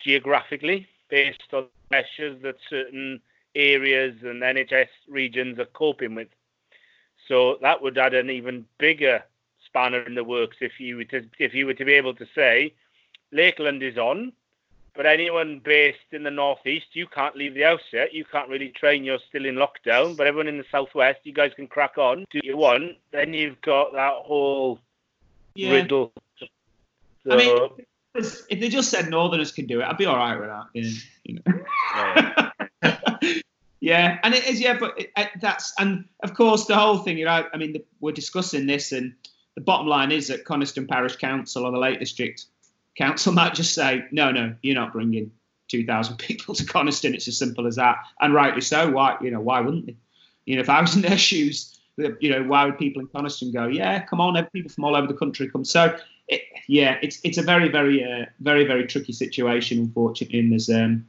geographically based on measures that certain areas and NHS regions are coping with. So that would add an even bigger spanner in the works if you were to if you were to be able to say Lakeland is on, but anyone based in the northeast, you can't leave the house yet. You can't really train. You're still in lockdown. But everyone in the southwest, you guys can crack on. Do you want? Then you've got that whole yeah. riddle. So, I mean, if they just said Northerners can do it, I'd be all right with that. Yeah, you know. yeah. and it is. Yeah, but it, it, that's and of course the whole thing. You know, I mean, the, we're discussing this, and the bottom line is that Coniston Parish Council or the Lake District Council might just say, no, no, you're not bringing 2,000 people to Coniston. It's as simple as that, and rightly so. Why, you know, why wouldn't they? You know, if I was in their shoes, you know, why would people in Coniston go? Yeah, come on, people from all over the country come. So it, yeah, it's it's a very very uh, very very tricky situation, unfortunately. And there's um,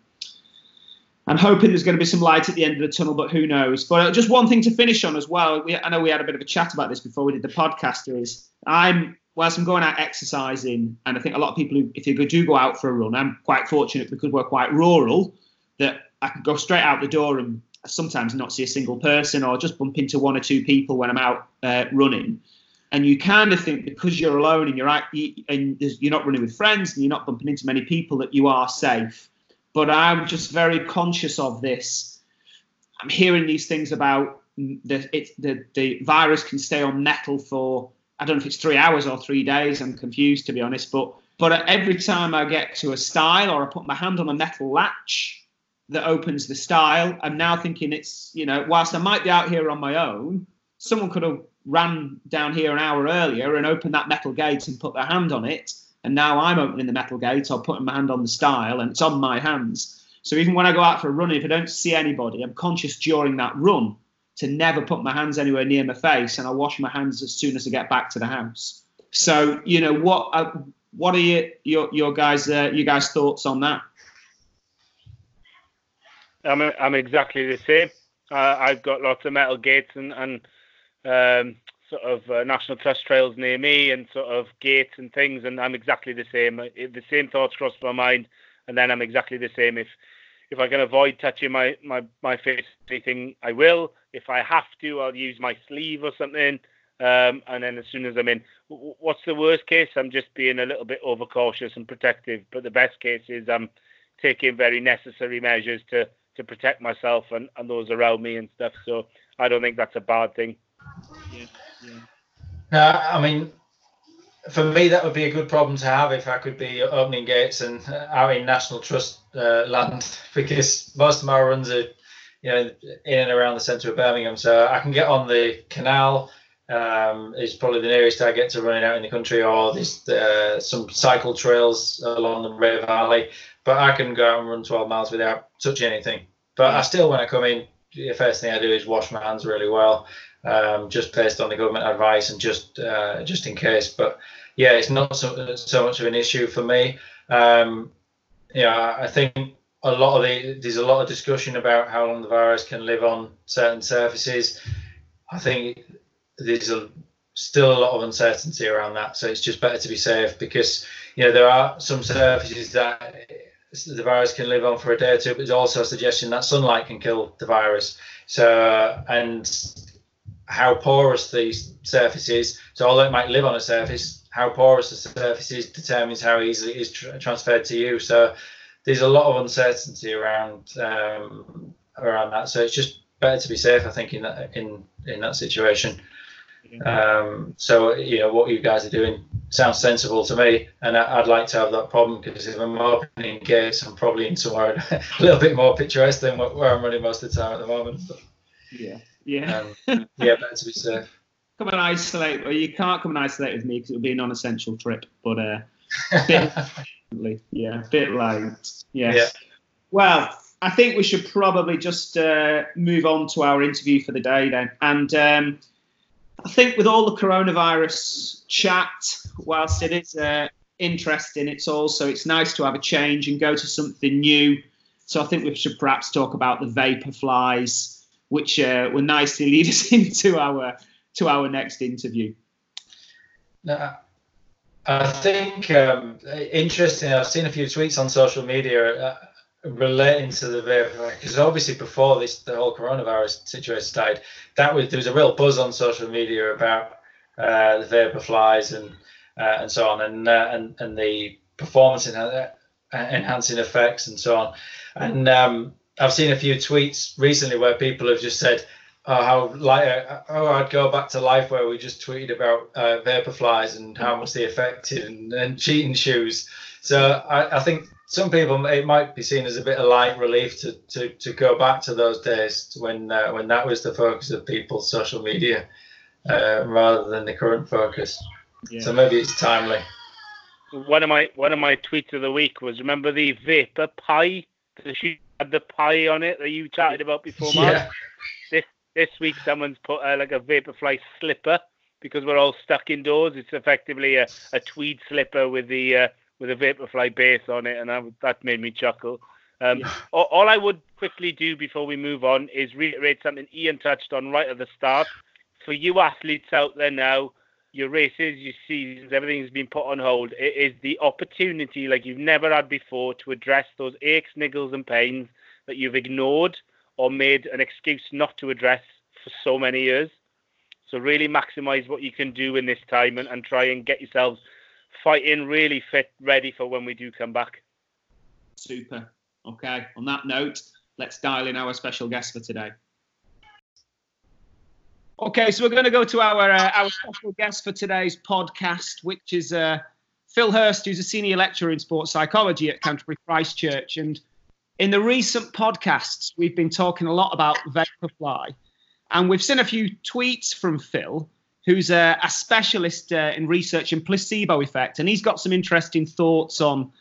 I'm hoping there's going to be some light at the end of the tunnel, but who knows? But uh, just one thing to finish on as well. We, I know we had a bit of a chat about this before we did the podcast. Is I'm whilst I'm going out exercising, and I think a lot of people who, if you do go out for a run, I'm quite fortunate because we're quite rural that I can go straight out the door and sometimes not see a single person or just bump into one or two people when I'm out uh, running and you kind of think because you're alone and you're and you're not running with friends and you're not bumping into many people that you are safe. But I'm just very conscious of this. I'm hearing these things about the it, the the virus can stay on metal for I don't know if it's three hours or three days. I'm confused to be honest, but but every time I get to a stile or I put my hand on a metal latch that opens the stile, I'm now thinking it's you know whilst I might be out here on my own, someone could have ran down here an hour earlier and opened that metal gate and put their hand on it. And now I'm opening the metal gate or putting my hand on the stile and it's on my hands. So even when I go out for a run, if I don't see anybody, I'm conscious during that run to never put my hands anywhere near my face and I wash my hands as soon as I get back to the house. So, you know, what uh, what are you, your your guys uh, guys thoughts on that? I'm I'm exactly the same. Uh, I've got lots of metal gates and and um, sort of uh, national trust trails near me and sort of gates and things, and I'm exactly the same. The same thoughts cross my mind, and then I'm exactly the same. If if I can avoid touching my my my face anything, I will. If I have to, I'll use my sleeve or something. Um, and then as soon as I'm in, what's the worst case? I'm just being a little bit overcautious and protective. But the best case is I'm taking very necessary measures to to protect myself and, and those around me and stuff. So I don't think that's a bad thing. Yeah, yeah. No, I mean, for me, that would be a good problem to have if I could be opening gates and uh, out in National Trust uh, land because most of my runs are, you know, in and around the centre of Birmingham. So I can get on the canal. Um, is probably the nearest I get to running out in the country, or there's uh, some cycle trails along the River Valley. But I can go out and run 12 miles without touching anything. But I still, when I come in, the first thing I do is wash my hands really well um, just based on the government advice and just uh, just in case. But yeah, it's not so, so much of an issue for me. Um, yeah, I think a lot of the there's a lot of discussion about how long the virus can live on certain surfaces. I think there's a, still a lot of uncertainty around that, so it's just better to be safe because you know there are some surfaces that the virus can live on for a day or two, but there's also a suggestion that sunlight can kill the virus. So, and how porous the surface is. So, although it might live on a surface, how porous the surface is determines how easily it is tra- transferred to you. So, there's a lot of uncertainty around um, around that. So, it's just better to be safe, I think, in that in in that situation. Um, so you know what you guys are doing sounds sensible to me, and I, would like to have that problem because if I'm opening gates, I'm probably in somewhere a little bit more picturesque than where I'm running most of the time at the moment. But, yeah, yeah, um, yeah, better to be safe. Come and isolate. Well, you can't come and isolate with me because it'll be a non-essential trip. But uh, bit, yeah, a bit late. Yes. Yeah. Well, I think we should probably just uh, move on to our interview for the day then, and. Um, I think with all the coronavirus chat, whilst it is uh, interesting, it's also it's nice to have a change and go to something new. So I think we should perhaps talk about the Vaporflies, which uh, will nicely lead us into our to our next interview. Now, I think um, interesting. I've seen a few tweets on social media. Uh, relating to the because obviously before this the whole coronavirus situation started that was there was a real buzz on social media about uh, the Vaporflies and uh, and so on and uh, and and the performance uh, enhancing effects and so on and um, I've seen a few tweets recently where people have just said oh, how like uh, oh I'd go back to life where we just tweeted about uh, Vaporflies and how much they affected and, and cheating shoes so I, I think some people it might be seen as a bit of light relief to to, to go back to those days when uh, when that was the focus of people's social media uh, rather than the current focus. Yeah. So maybe it's timely. One of my one of my tweets of the week was remember the vapor pie. She had the pie on it that you chatted about before, Mark. Yeah. This this week someone's put uh, like a vaporfly slipper because we're all stuck indoors. It's effectively a, a tweed slipper with the uh, with a Vaporfly base on it, and that, that made me chuckle. Um, yeah. all, all, I would quickly do before we move on is reiterate something Ian touched on right at the start. For you athletes out there now, your races, your seasons, everything's been put on hold. It is the opportunity, like you've never had before, to address those aches, niggles, and pains that you've ignored or made an excuse not to address for so many years. So really maximize what you can do in this time and, and try and get yourselves fighting, really fit, ready for when we do come back. Super. Okay. On that note, let's dial in our special guest for today. Okay, so we're going to go to our uh, our special guest for today's podcast, which is uh, Phil Hurst, who's a senior lecturer in sports psychology at Canterbury Christchurch. And in the recent podcasts, we've been talking a lot about Vaporfly, and we've seen a few tweets from Phil who's a, a specialist uh, in research in placebo effect, and he's got some interesting thoughts on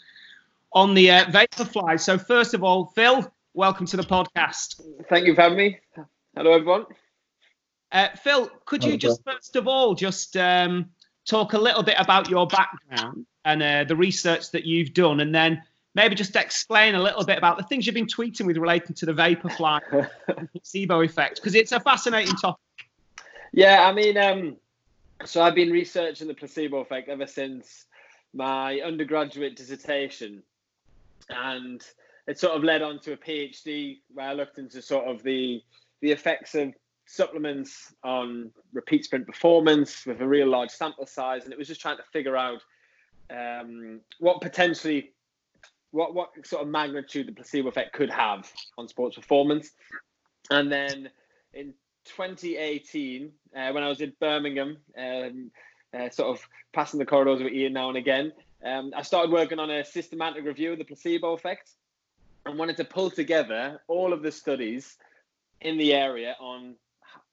on the uh, vaporfly. So first of all, Phil, welcome to the podcast. Thank you for having me. Hello, everyone. Uh, Phil, could you just first of all just um, talk a little bit about your background and uh, the research that you've done, and then maybe just explain a little bit about the things you've been tweeting with relating to the Vaporfly placebo effect, because it's a fascinating topic. Yeah, I mean, um, so I've been researching the placebo effect ever since my undergraduate dissertation, and it sort of led on to a PhD where I looked into sort of the the effects of supplements on repeat sprint performance with a real large sample size, and it was just trying to figure out um, what potentially what what sort of magnitude the placebo effect could have on sports performance, and then in 2018 uh, when I was in Birmingham, um, uh, sort of passing the corridors with Ian now and again. Um, I started working on a systematic review of the placebo effect and wanted to pull together all of the studies in the area on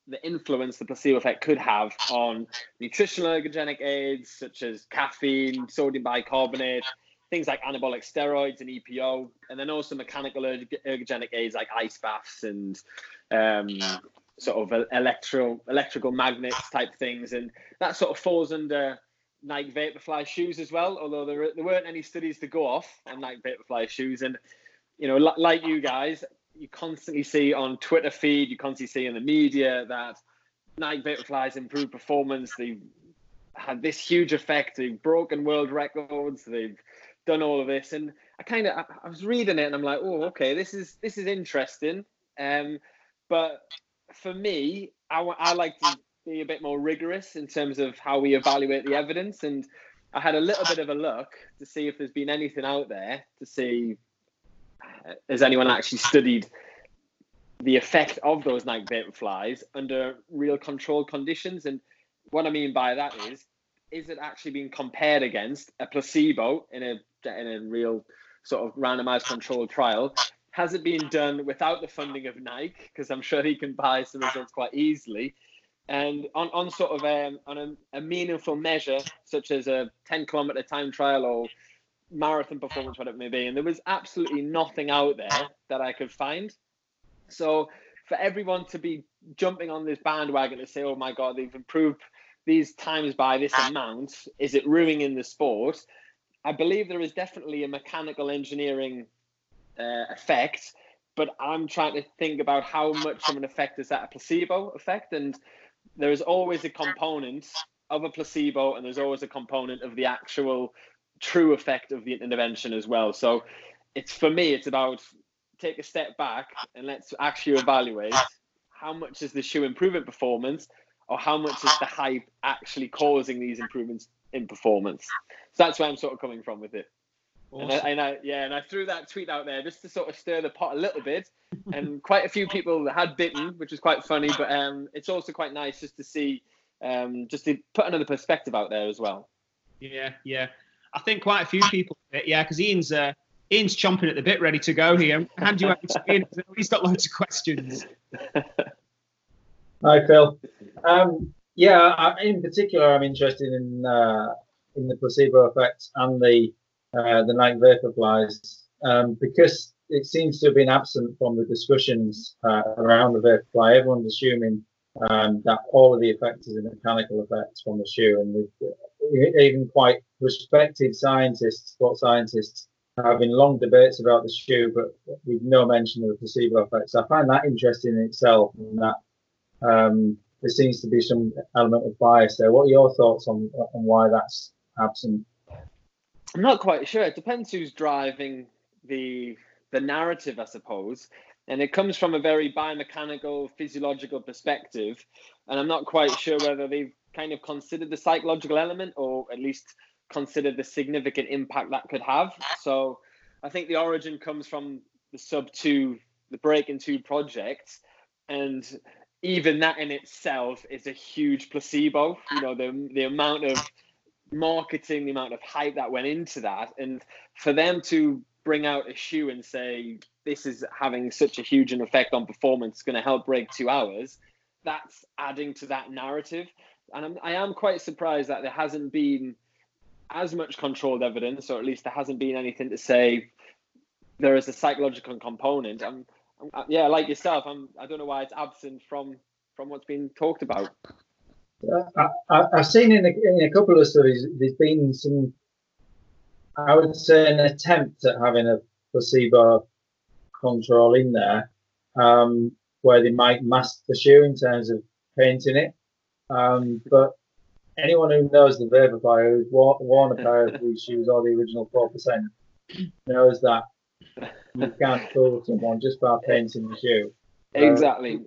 the influence the placebo effect could have on nutritional ergogenic aids such as caffeine, sodium bicarbonate, things like anabolic steroids and EPO, and then also mechanical ergogenic aids like ice baths and um, sort of electro electrical magnets type things, and that sort of falls under Nike Vaporfly shoes as well. Although there there weren't any studies to go off on Nike Vaporfly shoes, and you know, like you guys, you constantly see on Twitter feed, you constantly see in the media that Nike Vaporflies improved performance. They've had this huge effect. They've broken world records. They've done all of this, and I kind of I, was reading it and I'm like, oh, okay, this is this is interesting. Um, but for me, I, I like to be a bit more rigorous in terms of how we evaluate the evidence, and I had a little bit of a look to see if there's been anything out there to see has anyone actually studied the effect of those Nike Vaporflies under real controlled conditions. And what I mean by that is, is it actually being compared against a placebo in a in a real sort of randomized controlled trial? Has it been done without the funding of Nike? Because I'm sure he can buy some results quite easily. And on, on sort of a, um, on a, a meaningful measure, such as a 10 kilometer time trial or marathon performance, whatever it may be. And there was absolutely nothing out there that I could find. So for everyone to be jumping on this bandwagon to say, oh my God, they've improved these times by this amount, is it ruining the sport? I believe there is definitely a mechanical engineering uh, effect, but I'm trying to think about how much of an effect is that a placebo effect, and there is always a component of a placebo, and there's always a component of the actual true effect of the intervention as well. So, it's for me, it's about take a step back and let's actually evaluate how much is the shoe improving performance or how much is the hype actually causing these improvements in performance. So that's where I'm sort of coming from with it. Awesome. And, I, and I, yeah, and I threw that tweet out there just to sort of stir the pot a little bit, and quite a few people had bitten, which was quite funny. But um, it's also quite nice just to see, um, just to put another perspective out there as well. Yeah, yeah. I think quite a few people, yeah, because Ian's uh, Ian's chomping at the bit, ready to go here. Hand you over to Ian. He's got loads of questions. Hi, Phil. Um, yeah, in particular, I'm interested in uh, in the placebo effect and the uh, the Nike Vaporflies um, because it seems to have been absent from the discussions uh, around the Vaporfly. Everyone's assuming um, that all of the effects is a mechanical effect from the shoe, and even quite respected scientists, sport scientists, having long debates about the shoe, but with no mention of the placebo effects. I find that interesting in itself, and that um, there seems to be some element of bias there. What are your thoughts on on why that's absent? I'm not quite sure. It depends who's driving the the narrative, I suppose. And it comes from a very biomechanical, physiological perspective. And I'm not quite sure whether they've kind of considered the psychological element or at least consider the significant impact that could have. So I think the origin comes from the sub two, the breaking two project, and even that in itself is a huge placebo. You know, the the amount of marketing, the amount of hype that went into that, and for them to bring out a shoe and say this is having such a huge an effect on performance, it's going to help break two hours. That's adding to that narrative, and I'm, I am quite surprised that there hasn't been as much controlled evidence, or at least there hasn't been anything to say there is a psychological component. I'm, I'm yeah, like yourself, I'm. I don't know why it's absent from from what's been talked about. Uh, I, have seen in a, in a couple of studies there's been some, I would say, an attempt at having a placebo control in there, um, where they might mask the shoe in terms of painting it. Um, but anyone who knows the Vaporfly, who's worn a pair of these shoes or the original 4%, knows that you can't fool someone just by painting the shoe. Exactly.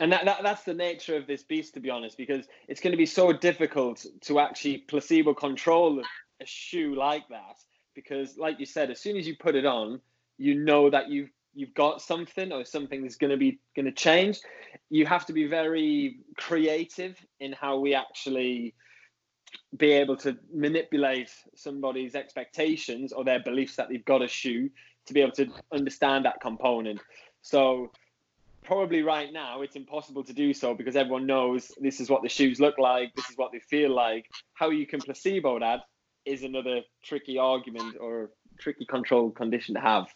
And that, that that's the nature of this beast, to be honest, because it's going to be so difficult to actually placebo control a shoe like that. Because, like you said, as soon as you put it on, you know that you've you've got something or something is going to be going to change you have to be very creative in how we actually be able to manipulate somebody's expectations or their beliefs that they've got a shoe to be able to understand that component. So probably right now it's impossible to do so because everyone knows this is what the shoes look like this is what they feel like. How you can placebo that is another tricky argument or tricky control condition to have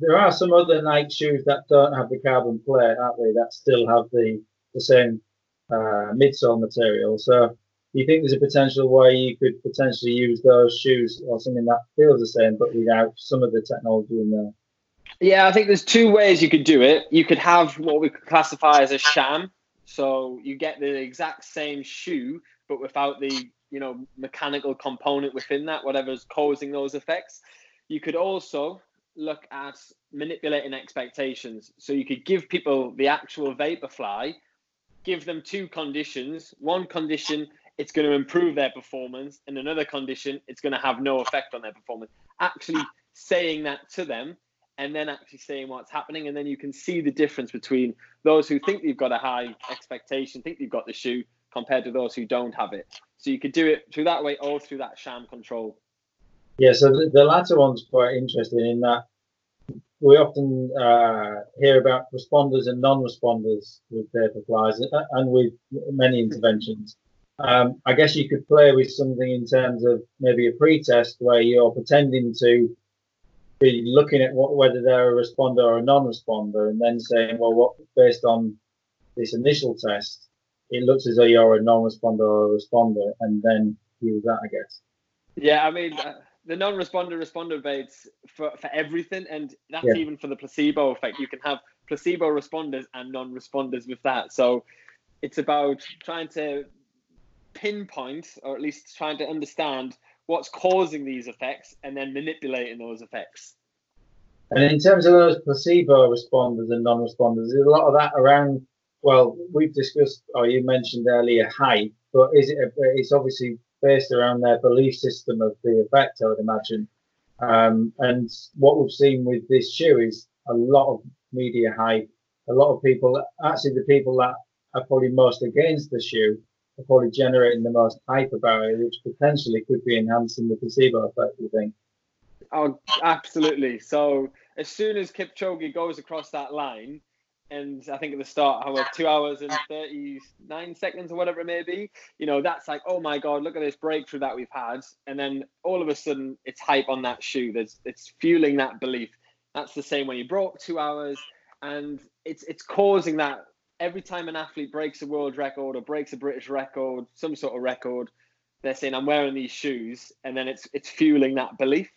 there are some other Nike shoes that don't have the carbon plate, aren't they? That still have the the same uh, midsole material. So, do you think there's a potential where you could potentially use those shoes or something that feels the same but without some of the technology in there? Yeah, I think there's two ways you could do it. You could have what we could classify as a sham. So you get the exact same shoe, but without the you know mechanical component within that, whatever's causing those effects. You could also look at manipulating expectations. So you could give people the actual Vaporfly, give them two conditions. One condition, it's going to improve their performance, and another condition, it's going to have no effect on their performance. Actually saying that to them and then actually saying what's happening and then you can see the difference between those who think they've got a high expectation think they've got the shoe compared to those who don't have it so you could do it through that way or through that sham control yeah, so the, the latter one's quite interesting in that we often uh, hear about responders and non-responders with Vaporflies uh, and with many interventions. Um, I guess you could play with something in terms of maybe a pre-test where you're pretending to be looking at what, whether they're a responder or a non-responder, and then saying, well, what based on this initial test, it looks as though you're a non-responder or a responder, and then use that, I guess. Yeah, I mean, uh, the non-responder responder rates for, for everything, and that's yeah. even for the placebo effect. You can have placebo responders and non-responders with that. So it's about trying to pinpoint, or at least trying to understand what's causing these effects, and then manipulating those effects. And in terms of those placebo responders and non-responders, there's a lot of that around. Well, we've discussed, or you mentioned earlier, height, but is it? It's obviously based around their belief system of the effect, I would imagine. Um, and what we've seen with this shoe is a lot of media hype. A lot of people, actually, the people that are probably most against the shoe are probably generating the most hype about it, which potentially could be enhancing the placebo effect, you think? Oh, absolutely. So as soon as Kipchoge goes across that line, and I think at the start, however, two hours and 39 seconds or whatever it may be, you know, that's like, oh my God, look at this breakthrough that we've had. And then all of a sudden, it's hype on that shoe. There's, it's fueling that belief. That's the same when you broke two hours, and it's it's causing that every time an athlete breaks a world record or breaks a British record, some sort of record, they're saying, I'm wearing these shoes, and then it's it's fueling that belief.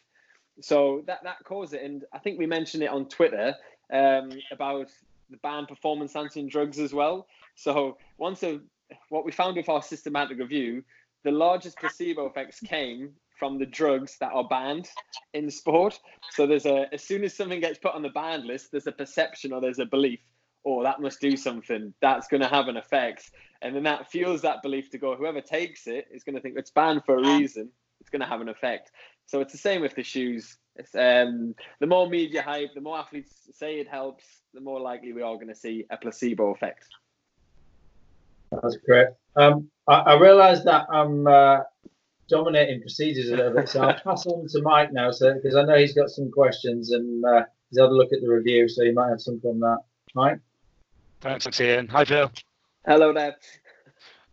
So that that causes it. And I think we mentioned it on Twitter um, about the banned performance enhancing drugs as well. So once a, what we found with our systematic review, the largest placebo effects came from the drugs that are banned in sport. So there's a as soon as something gets put on the banned list, there's a perception or there's a belief, oh, that must do something. That's going to have an effect, and then that fuels that belief to go. Whoever takes it is going to think it's banned for a reason. It's going to have an effect. So it's the same with the shoes. It's, um, the more media hype, the more athletes say it helps, the more likely we are going to see a placebo effect. That's great. Um, I, I realise that I'm uh, dominating procedures a little bit, so I'll pass on to Mike now, so because I know he's got some questions and uh, he's had a look at the review, so he might have something on that. Mike. Thanks, Ian. Hi, Phil. Hello there.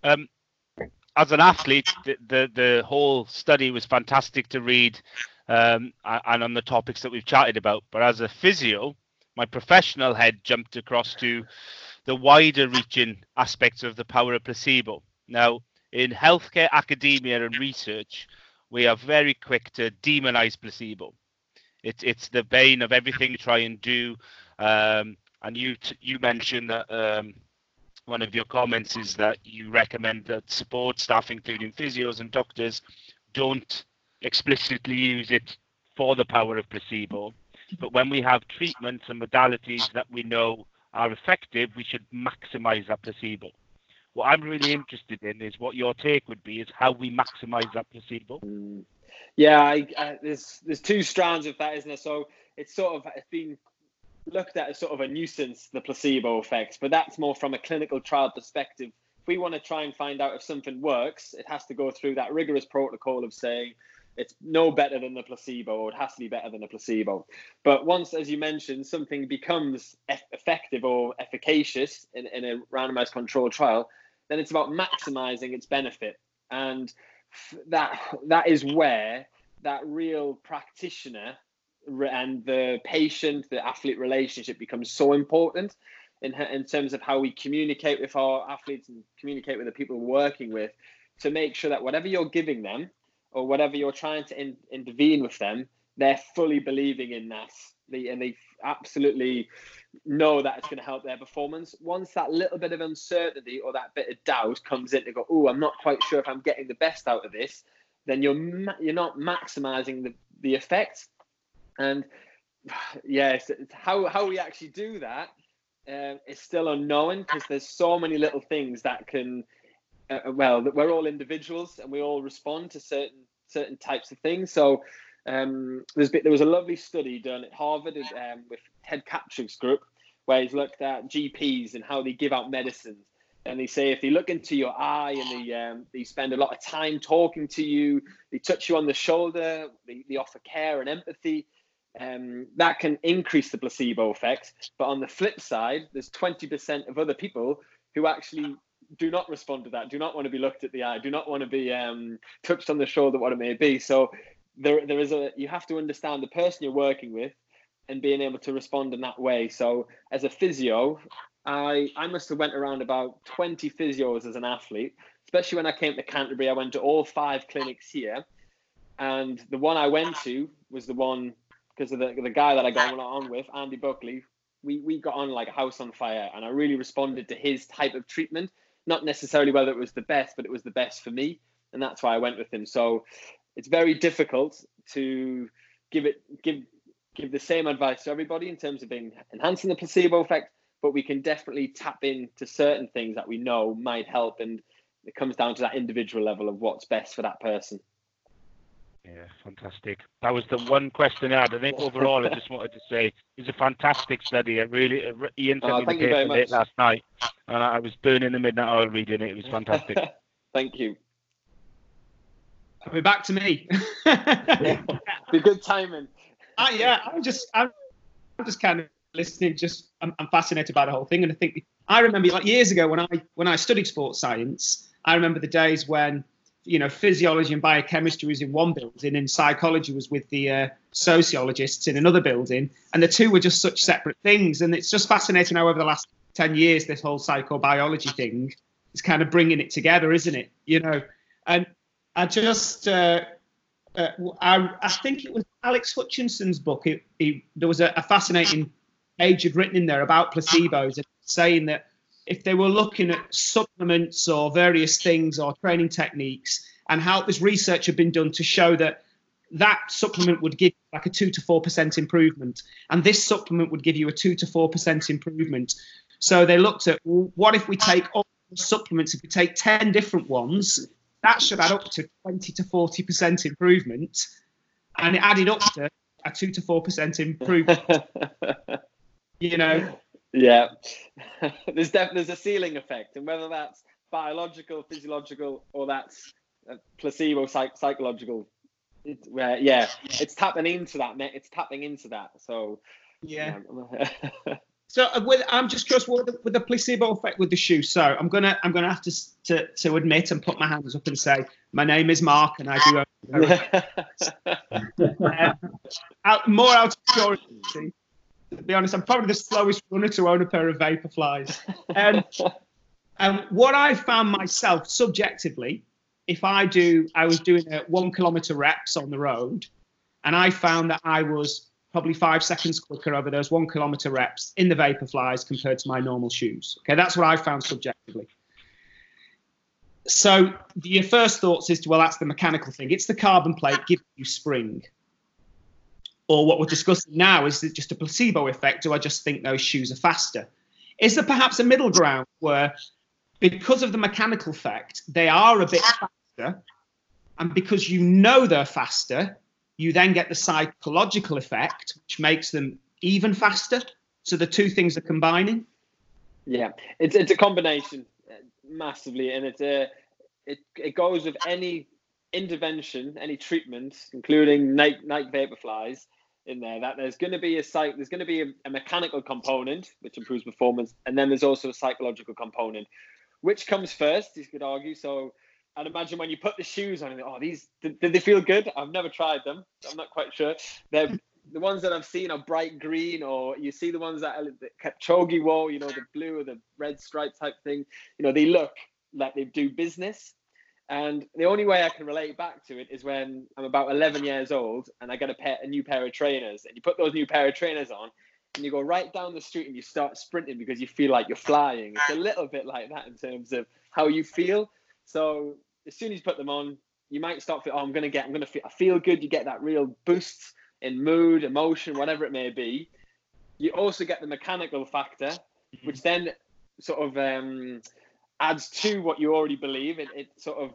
Um, as an athlete, the, the, the whole study was fantastic to read, um, and on the topics that we've chatted about. But as a physio, my professional head jumped across to the wider reaching aspects of the power of placebo. Now, in healthcare, academia, and research, we are very quick to demonize placebo. It's it's the bane of everything you try and do. Um, and you t- you mentioned that um, one of your comments is that you recommend that support staff, including physios and doctors, don't explicitly use it for the power of placebo. But when we have treatments and modalities that we know are effective, we should maximize that placebo. What I'm really interested in is what your take would be is how we maximize that placebo. Yeah, I, I, there's there's two strands of that, isn't there? So it's sort of it's been looked at as sort of a nuisance, the placebo effects, but that's more from a clinical trial perspective. If we want to try and find out if something works, it has to go through that rigorous protocol of saying, it's no better than the placebo or it has to be better than the placebo. But once as you mentioned something becomes effective or efficacious in, in a randomized controlled trial then it's about maximizing its benefit. And that that is where that real practitioner and the patient the athlete relationship becomes so important in, in terms of how we communicate with our athletes and communicate with the people we're working with to make sure that whatever you're giving them or whatever you're trying to in, intervene with them they're fully believing in that. They, and they absolutely know that it's going to help their performance. Once that little bit of uncertainty or that bit of doubt comes in to go, oh, I'm not quite sure if I'm getting the best out of this, then you're you're not maximizing the, the effect. And yes, yeah, how how we actually do that um, is still unknown because there's so many little things that can. Uh, well, we're all individuals and we all respond to certain certain types of things. So um, there's been, there was a lovely study done at Harvard um, with Ted Kaptchuk's group, where he's looked at GPs and how they give out medicines. And they say if they look into your eye and they um, they spend a lot of time talking to you, they touch you on the shoulder, they, they offer care and empathy, um, that can increase the placebo effect. But on the flip side, there's 20% of other people who actually do not respond to that, do not want to be looked at the eye, do not want to be um, touched on the shoulder, what it may be. So there there is a you have to understand the person you're working with and being able to respond in that way. So as a physio, I I must have went around about 20 physios as an athlete, especially when I came to Canterbury. I went to all five clinics here, and the one I went to was the one because of the the guy that I got on with, Andy Buckley. We we got on like a house on fire, and I really responded to his type of treatment. Not necessarily whether it was the best, but it was the best for me, and that's why I went with him. So it's very difficult to give it give give the same advice to everybody in terms of enhancing the placebo effect, but we can definitely tap into certain things that we know might help, and it comes down to that individual level of what's best for that person. Yeah, fantastic. That was the one question I had. I think overall, I just wanted to say it's a fantastic study. I really, Ian sent oh, me the paper late last night, and I was burning the midnight oil reading it. It was fantastic. thank you. Coming back to me. Be good timing. Uh, yeah, I'm just, I'm just kind of listening. Just, I'm, I'm fascinated by the whole thing, and I think I remember like years ago when I when I studied sports science. I remember the days when you know physiology and biochemistry was in one building and psychology was with the uh, sociologists in another building. And the two were just such separate things. And it's just fascinating how over the last 10 years this whole psychobiology thing is kind of bringing it together isn't it? You know and I just, uh, uh, I, I, think it was Alex Hutchinson's book. There was a, a, fascinating page written in there about placebos and saying that if they were looking at supplements or various things or training techniques and how this research had been done to show that that supplement would give like a two to four percent improvement, and this supplement would give you a two to four percent improvement. So they looked at well, what if we take all the supplements, if we take ten different ones, that should add up to 20 to 40% improvement. And it added up to a 2 to 4% improvement. you know? Yeah. there's definitely there's a ceiling effect. And whether that's biological, physiological, or that's placebo, psych- psychological, it, uh, yeah, it's tapping into that. It's tapping into that. So, yeah. yeah. So uh, with, I'm just curious with the, with the placebo effect with the shoe. So I'm gonna I'm gonna have to, to to admit and put my hands up and say my name is Mark and I do. uh, out, more out of curiosity. To be honest, I'm probably the slowest runner to own a pair of Vaporflies. Um, um, what I found myself subjectively, if I do, I was doing a one kilometer reps on the road, and I found that I was probably five seconds quicker over those one kilometer reps in the Vaporflies compared to my normal shoes. Okay, that's what I found subjectively. So your first thoughts is, well, that's the mechanical thing. It's the carbon plate giving you spring. Or what we're discussing now is it just a placebo effect? Do I just think those shoes are faster? Is there perhaps a middle ground where, because of the mechanical effect, they are a bit faster, and because you know they're faster, you then get the psychological effect, which makes them even faster. So the two things are combining. Yeah, it's it's a combination uh, massively, and it's a it it goes with any intervention, any treatment, including Nike Nike Vaporflies in there. That there's going to be a psych, there's going to be a, a mechanical component which improves performance, and then there's also a psychological component. Which comes first? You could argue. So I'd imagine when you put the shoes on, oh, these did, did, they feel good? I've never tried them. I'm not quite sure. They're the ones that I've seen are bright green, or you see the ones that, that Kipchoge wore, you know, the blue or the red stripe type thing. You know, they look like they do business. And the only way I can relate back to it is when I'm about 11 years old and I get a pair, a new pair of trainers, and you put those new pair of trainers on, and you go right down the street and you start sprinting because you feel like you're flying. It's a little bit like that in terms of how you feel. So as soon as you put them on, you might start feel, oh, I'm gonna get, I'm gonna feel, I feel good. You get that real boost in mood, emotion, whatever it may be. You also get the mechanical factor, mm-hmm. which then sort of um, adds to what you already believe. It, it sort of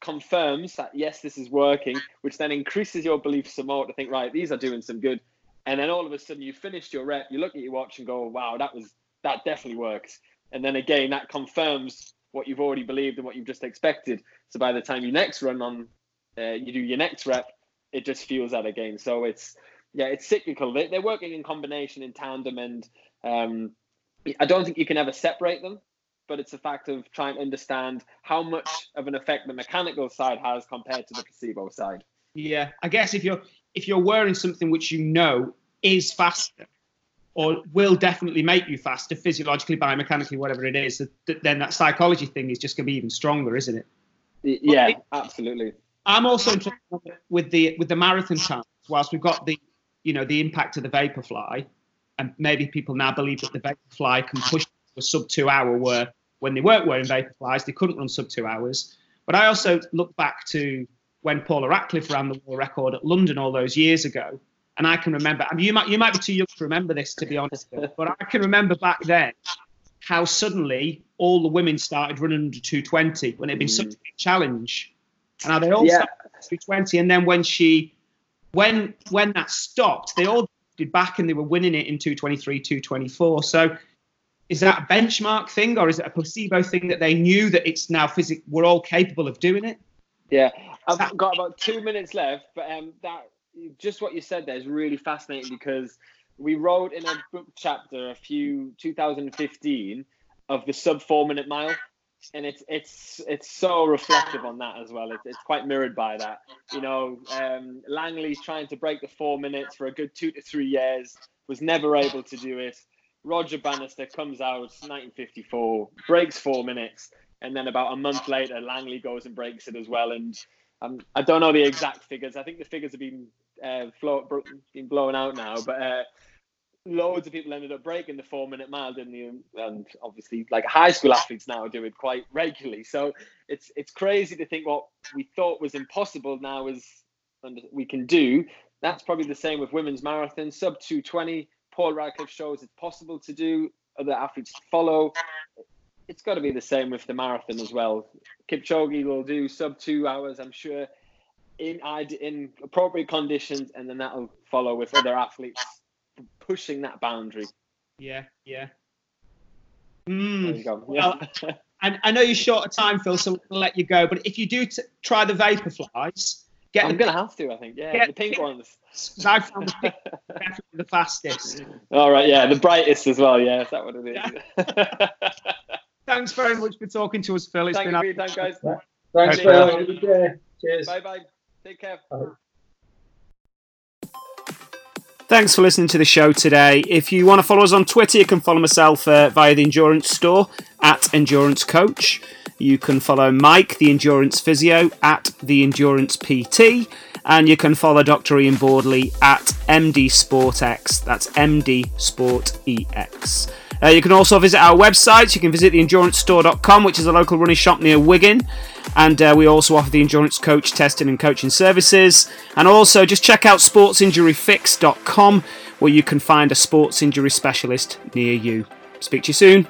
confirms that yes, this is working, which then increases your belief some more to think, right, these are doing some good. And then all of a sudden you finished your rep, you look at your watch and go, wow, that was that definitely works. And then again, that confirms what you've already believed and what you've just expected. So by the time you next run on, uh, you do your next rep, it just fuels that again. So it's yeah, it's cyclical. They, they're working in combination in tandem, and um, I don't think you can ever separate them. But it's a fact of trying to understand how much of an effect the mechanical side has compared to the placebo side. Yeah, I guess if you're if you're wearing something which you know is faster or will definitely make you faster physiologically, biomechanically, whatever it is, then that psychology thing is just going to be even stronger, isn't it? Yeah, absolutely. I'm also interested with the with the marathon times. Whilst we've got the you know the impact of the Vaporfly, and maybe people now believe that the Vaporfly can push a sub two hour where when they weren't wearing Vaporflies they couldn't run sub two hours. But I also look back to when Paula Radcliffe ran the world record at London all those years ago, and I can remember. I mean, you might you might be too young to remember this, to be honest, but I can remember back then how suddenly all the women started running under 220 when it had been mm. such a big challenge. And now they all yeah. started 220, and then when she, when when that stopped, they all did back and they were winning it in 223, 224. So is that a benchmark thing or is it a placebo thing that they knew that it's now physical we're all capable of doing it? Yeah. I've got about two minutes left but um that just what you said there is really fascinating because we wrote in a book chapter a few 2015 of the sub four minute mile and it's it's it's so reflective on that as well. It's, it's quite mirrored by that. You know um, Landy's trying to break the four minutes for a good two to three years was never able to do it roger bannister comes out 1954 breaks four minutes and then about a month later Landy goes and breaks it as well and um, i don't know the exact figures i think the figures have been uh, flow, been blown out now, but uh, loads of people ended up breaking the four minute mile, didn't they? And obviously, like high school athletes now do it quite regularly. So it's it's crazy to think what we thought was impossible now is we can do. That's probably the same with women's marathon, sub 220. Paul Radcliffe shows it's possible to do. Other athletes follow. It's got to be the same with the marathon as well. Kipchoge will do sub two hours, I'm sure in in appropriate conditions, and then that'll follow with other athletes pushing that boundary. Yeah, yeah. Mm. Well, I, I know you're short of time, Phil, so we'll let you go. But if you do t- try the Vaporflies, get. I'm going to have to, I think. Yeah, the pink ones. I found the pink definitely the fastest. All right, yeah, the brightest as well. Yeah, is that what it is? Yeah. Thanks very much for talking to us, Phil. It's Thank been you for your time, guys. Thanks, Phil. Cheers. Bye bye. Take care. Thanks for listening to the show today. If you want to follow us on Twitter, you can follow myself uh, via the Endurance Store at Endurance Coach. You can follow Mike, the Endurance Physio, at the Endurance PT, and you can follow Dr. Ian Boardley at MD SportX. That's MD Sport EX. Uh, you can also visit our website. You can visit theendurancepstore.com, which is a local running shop near Wigan. And uh, we also offer the endurance coach testing and coaching services. And also just check out sportsinjuryfix.com, where you can find a sports injury specialist near you. Speak to you soon.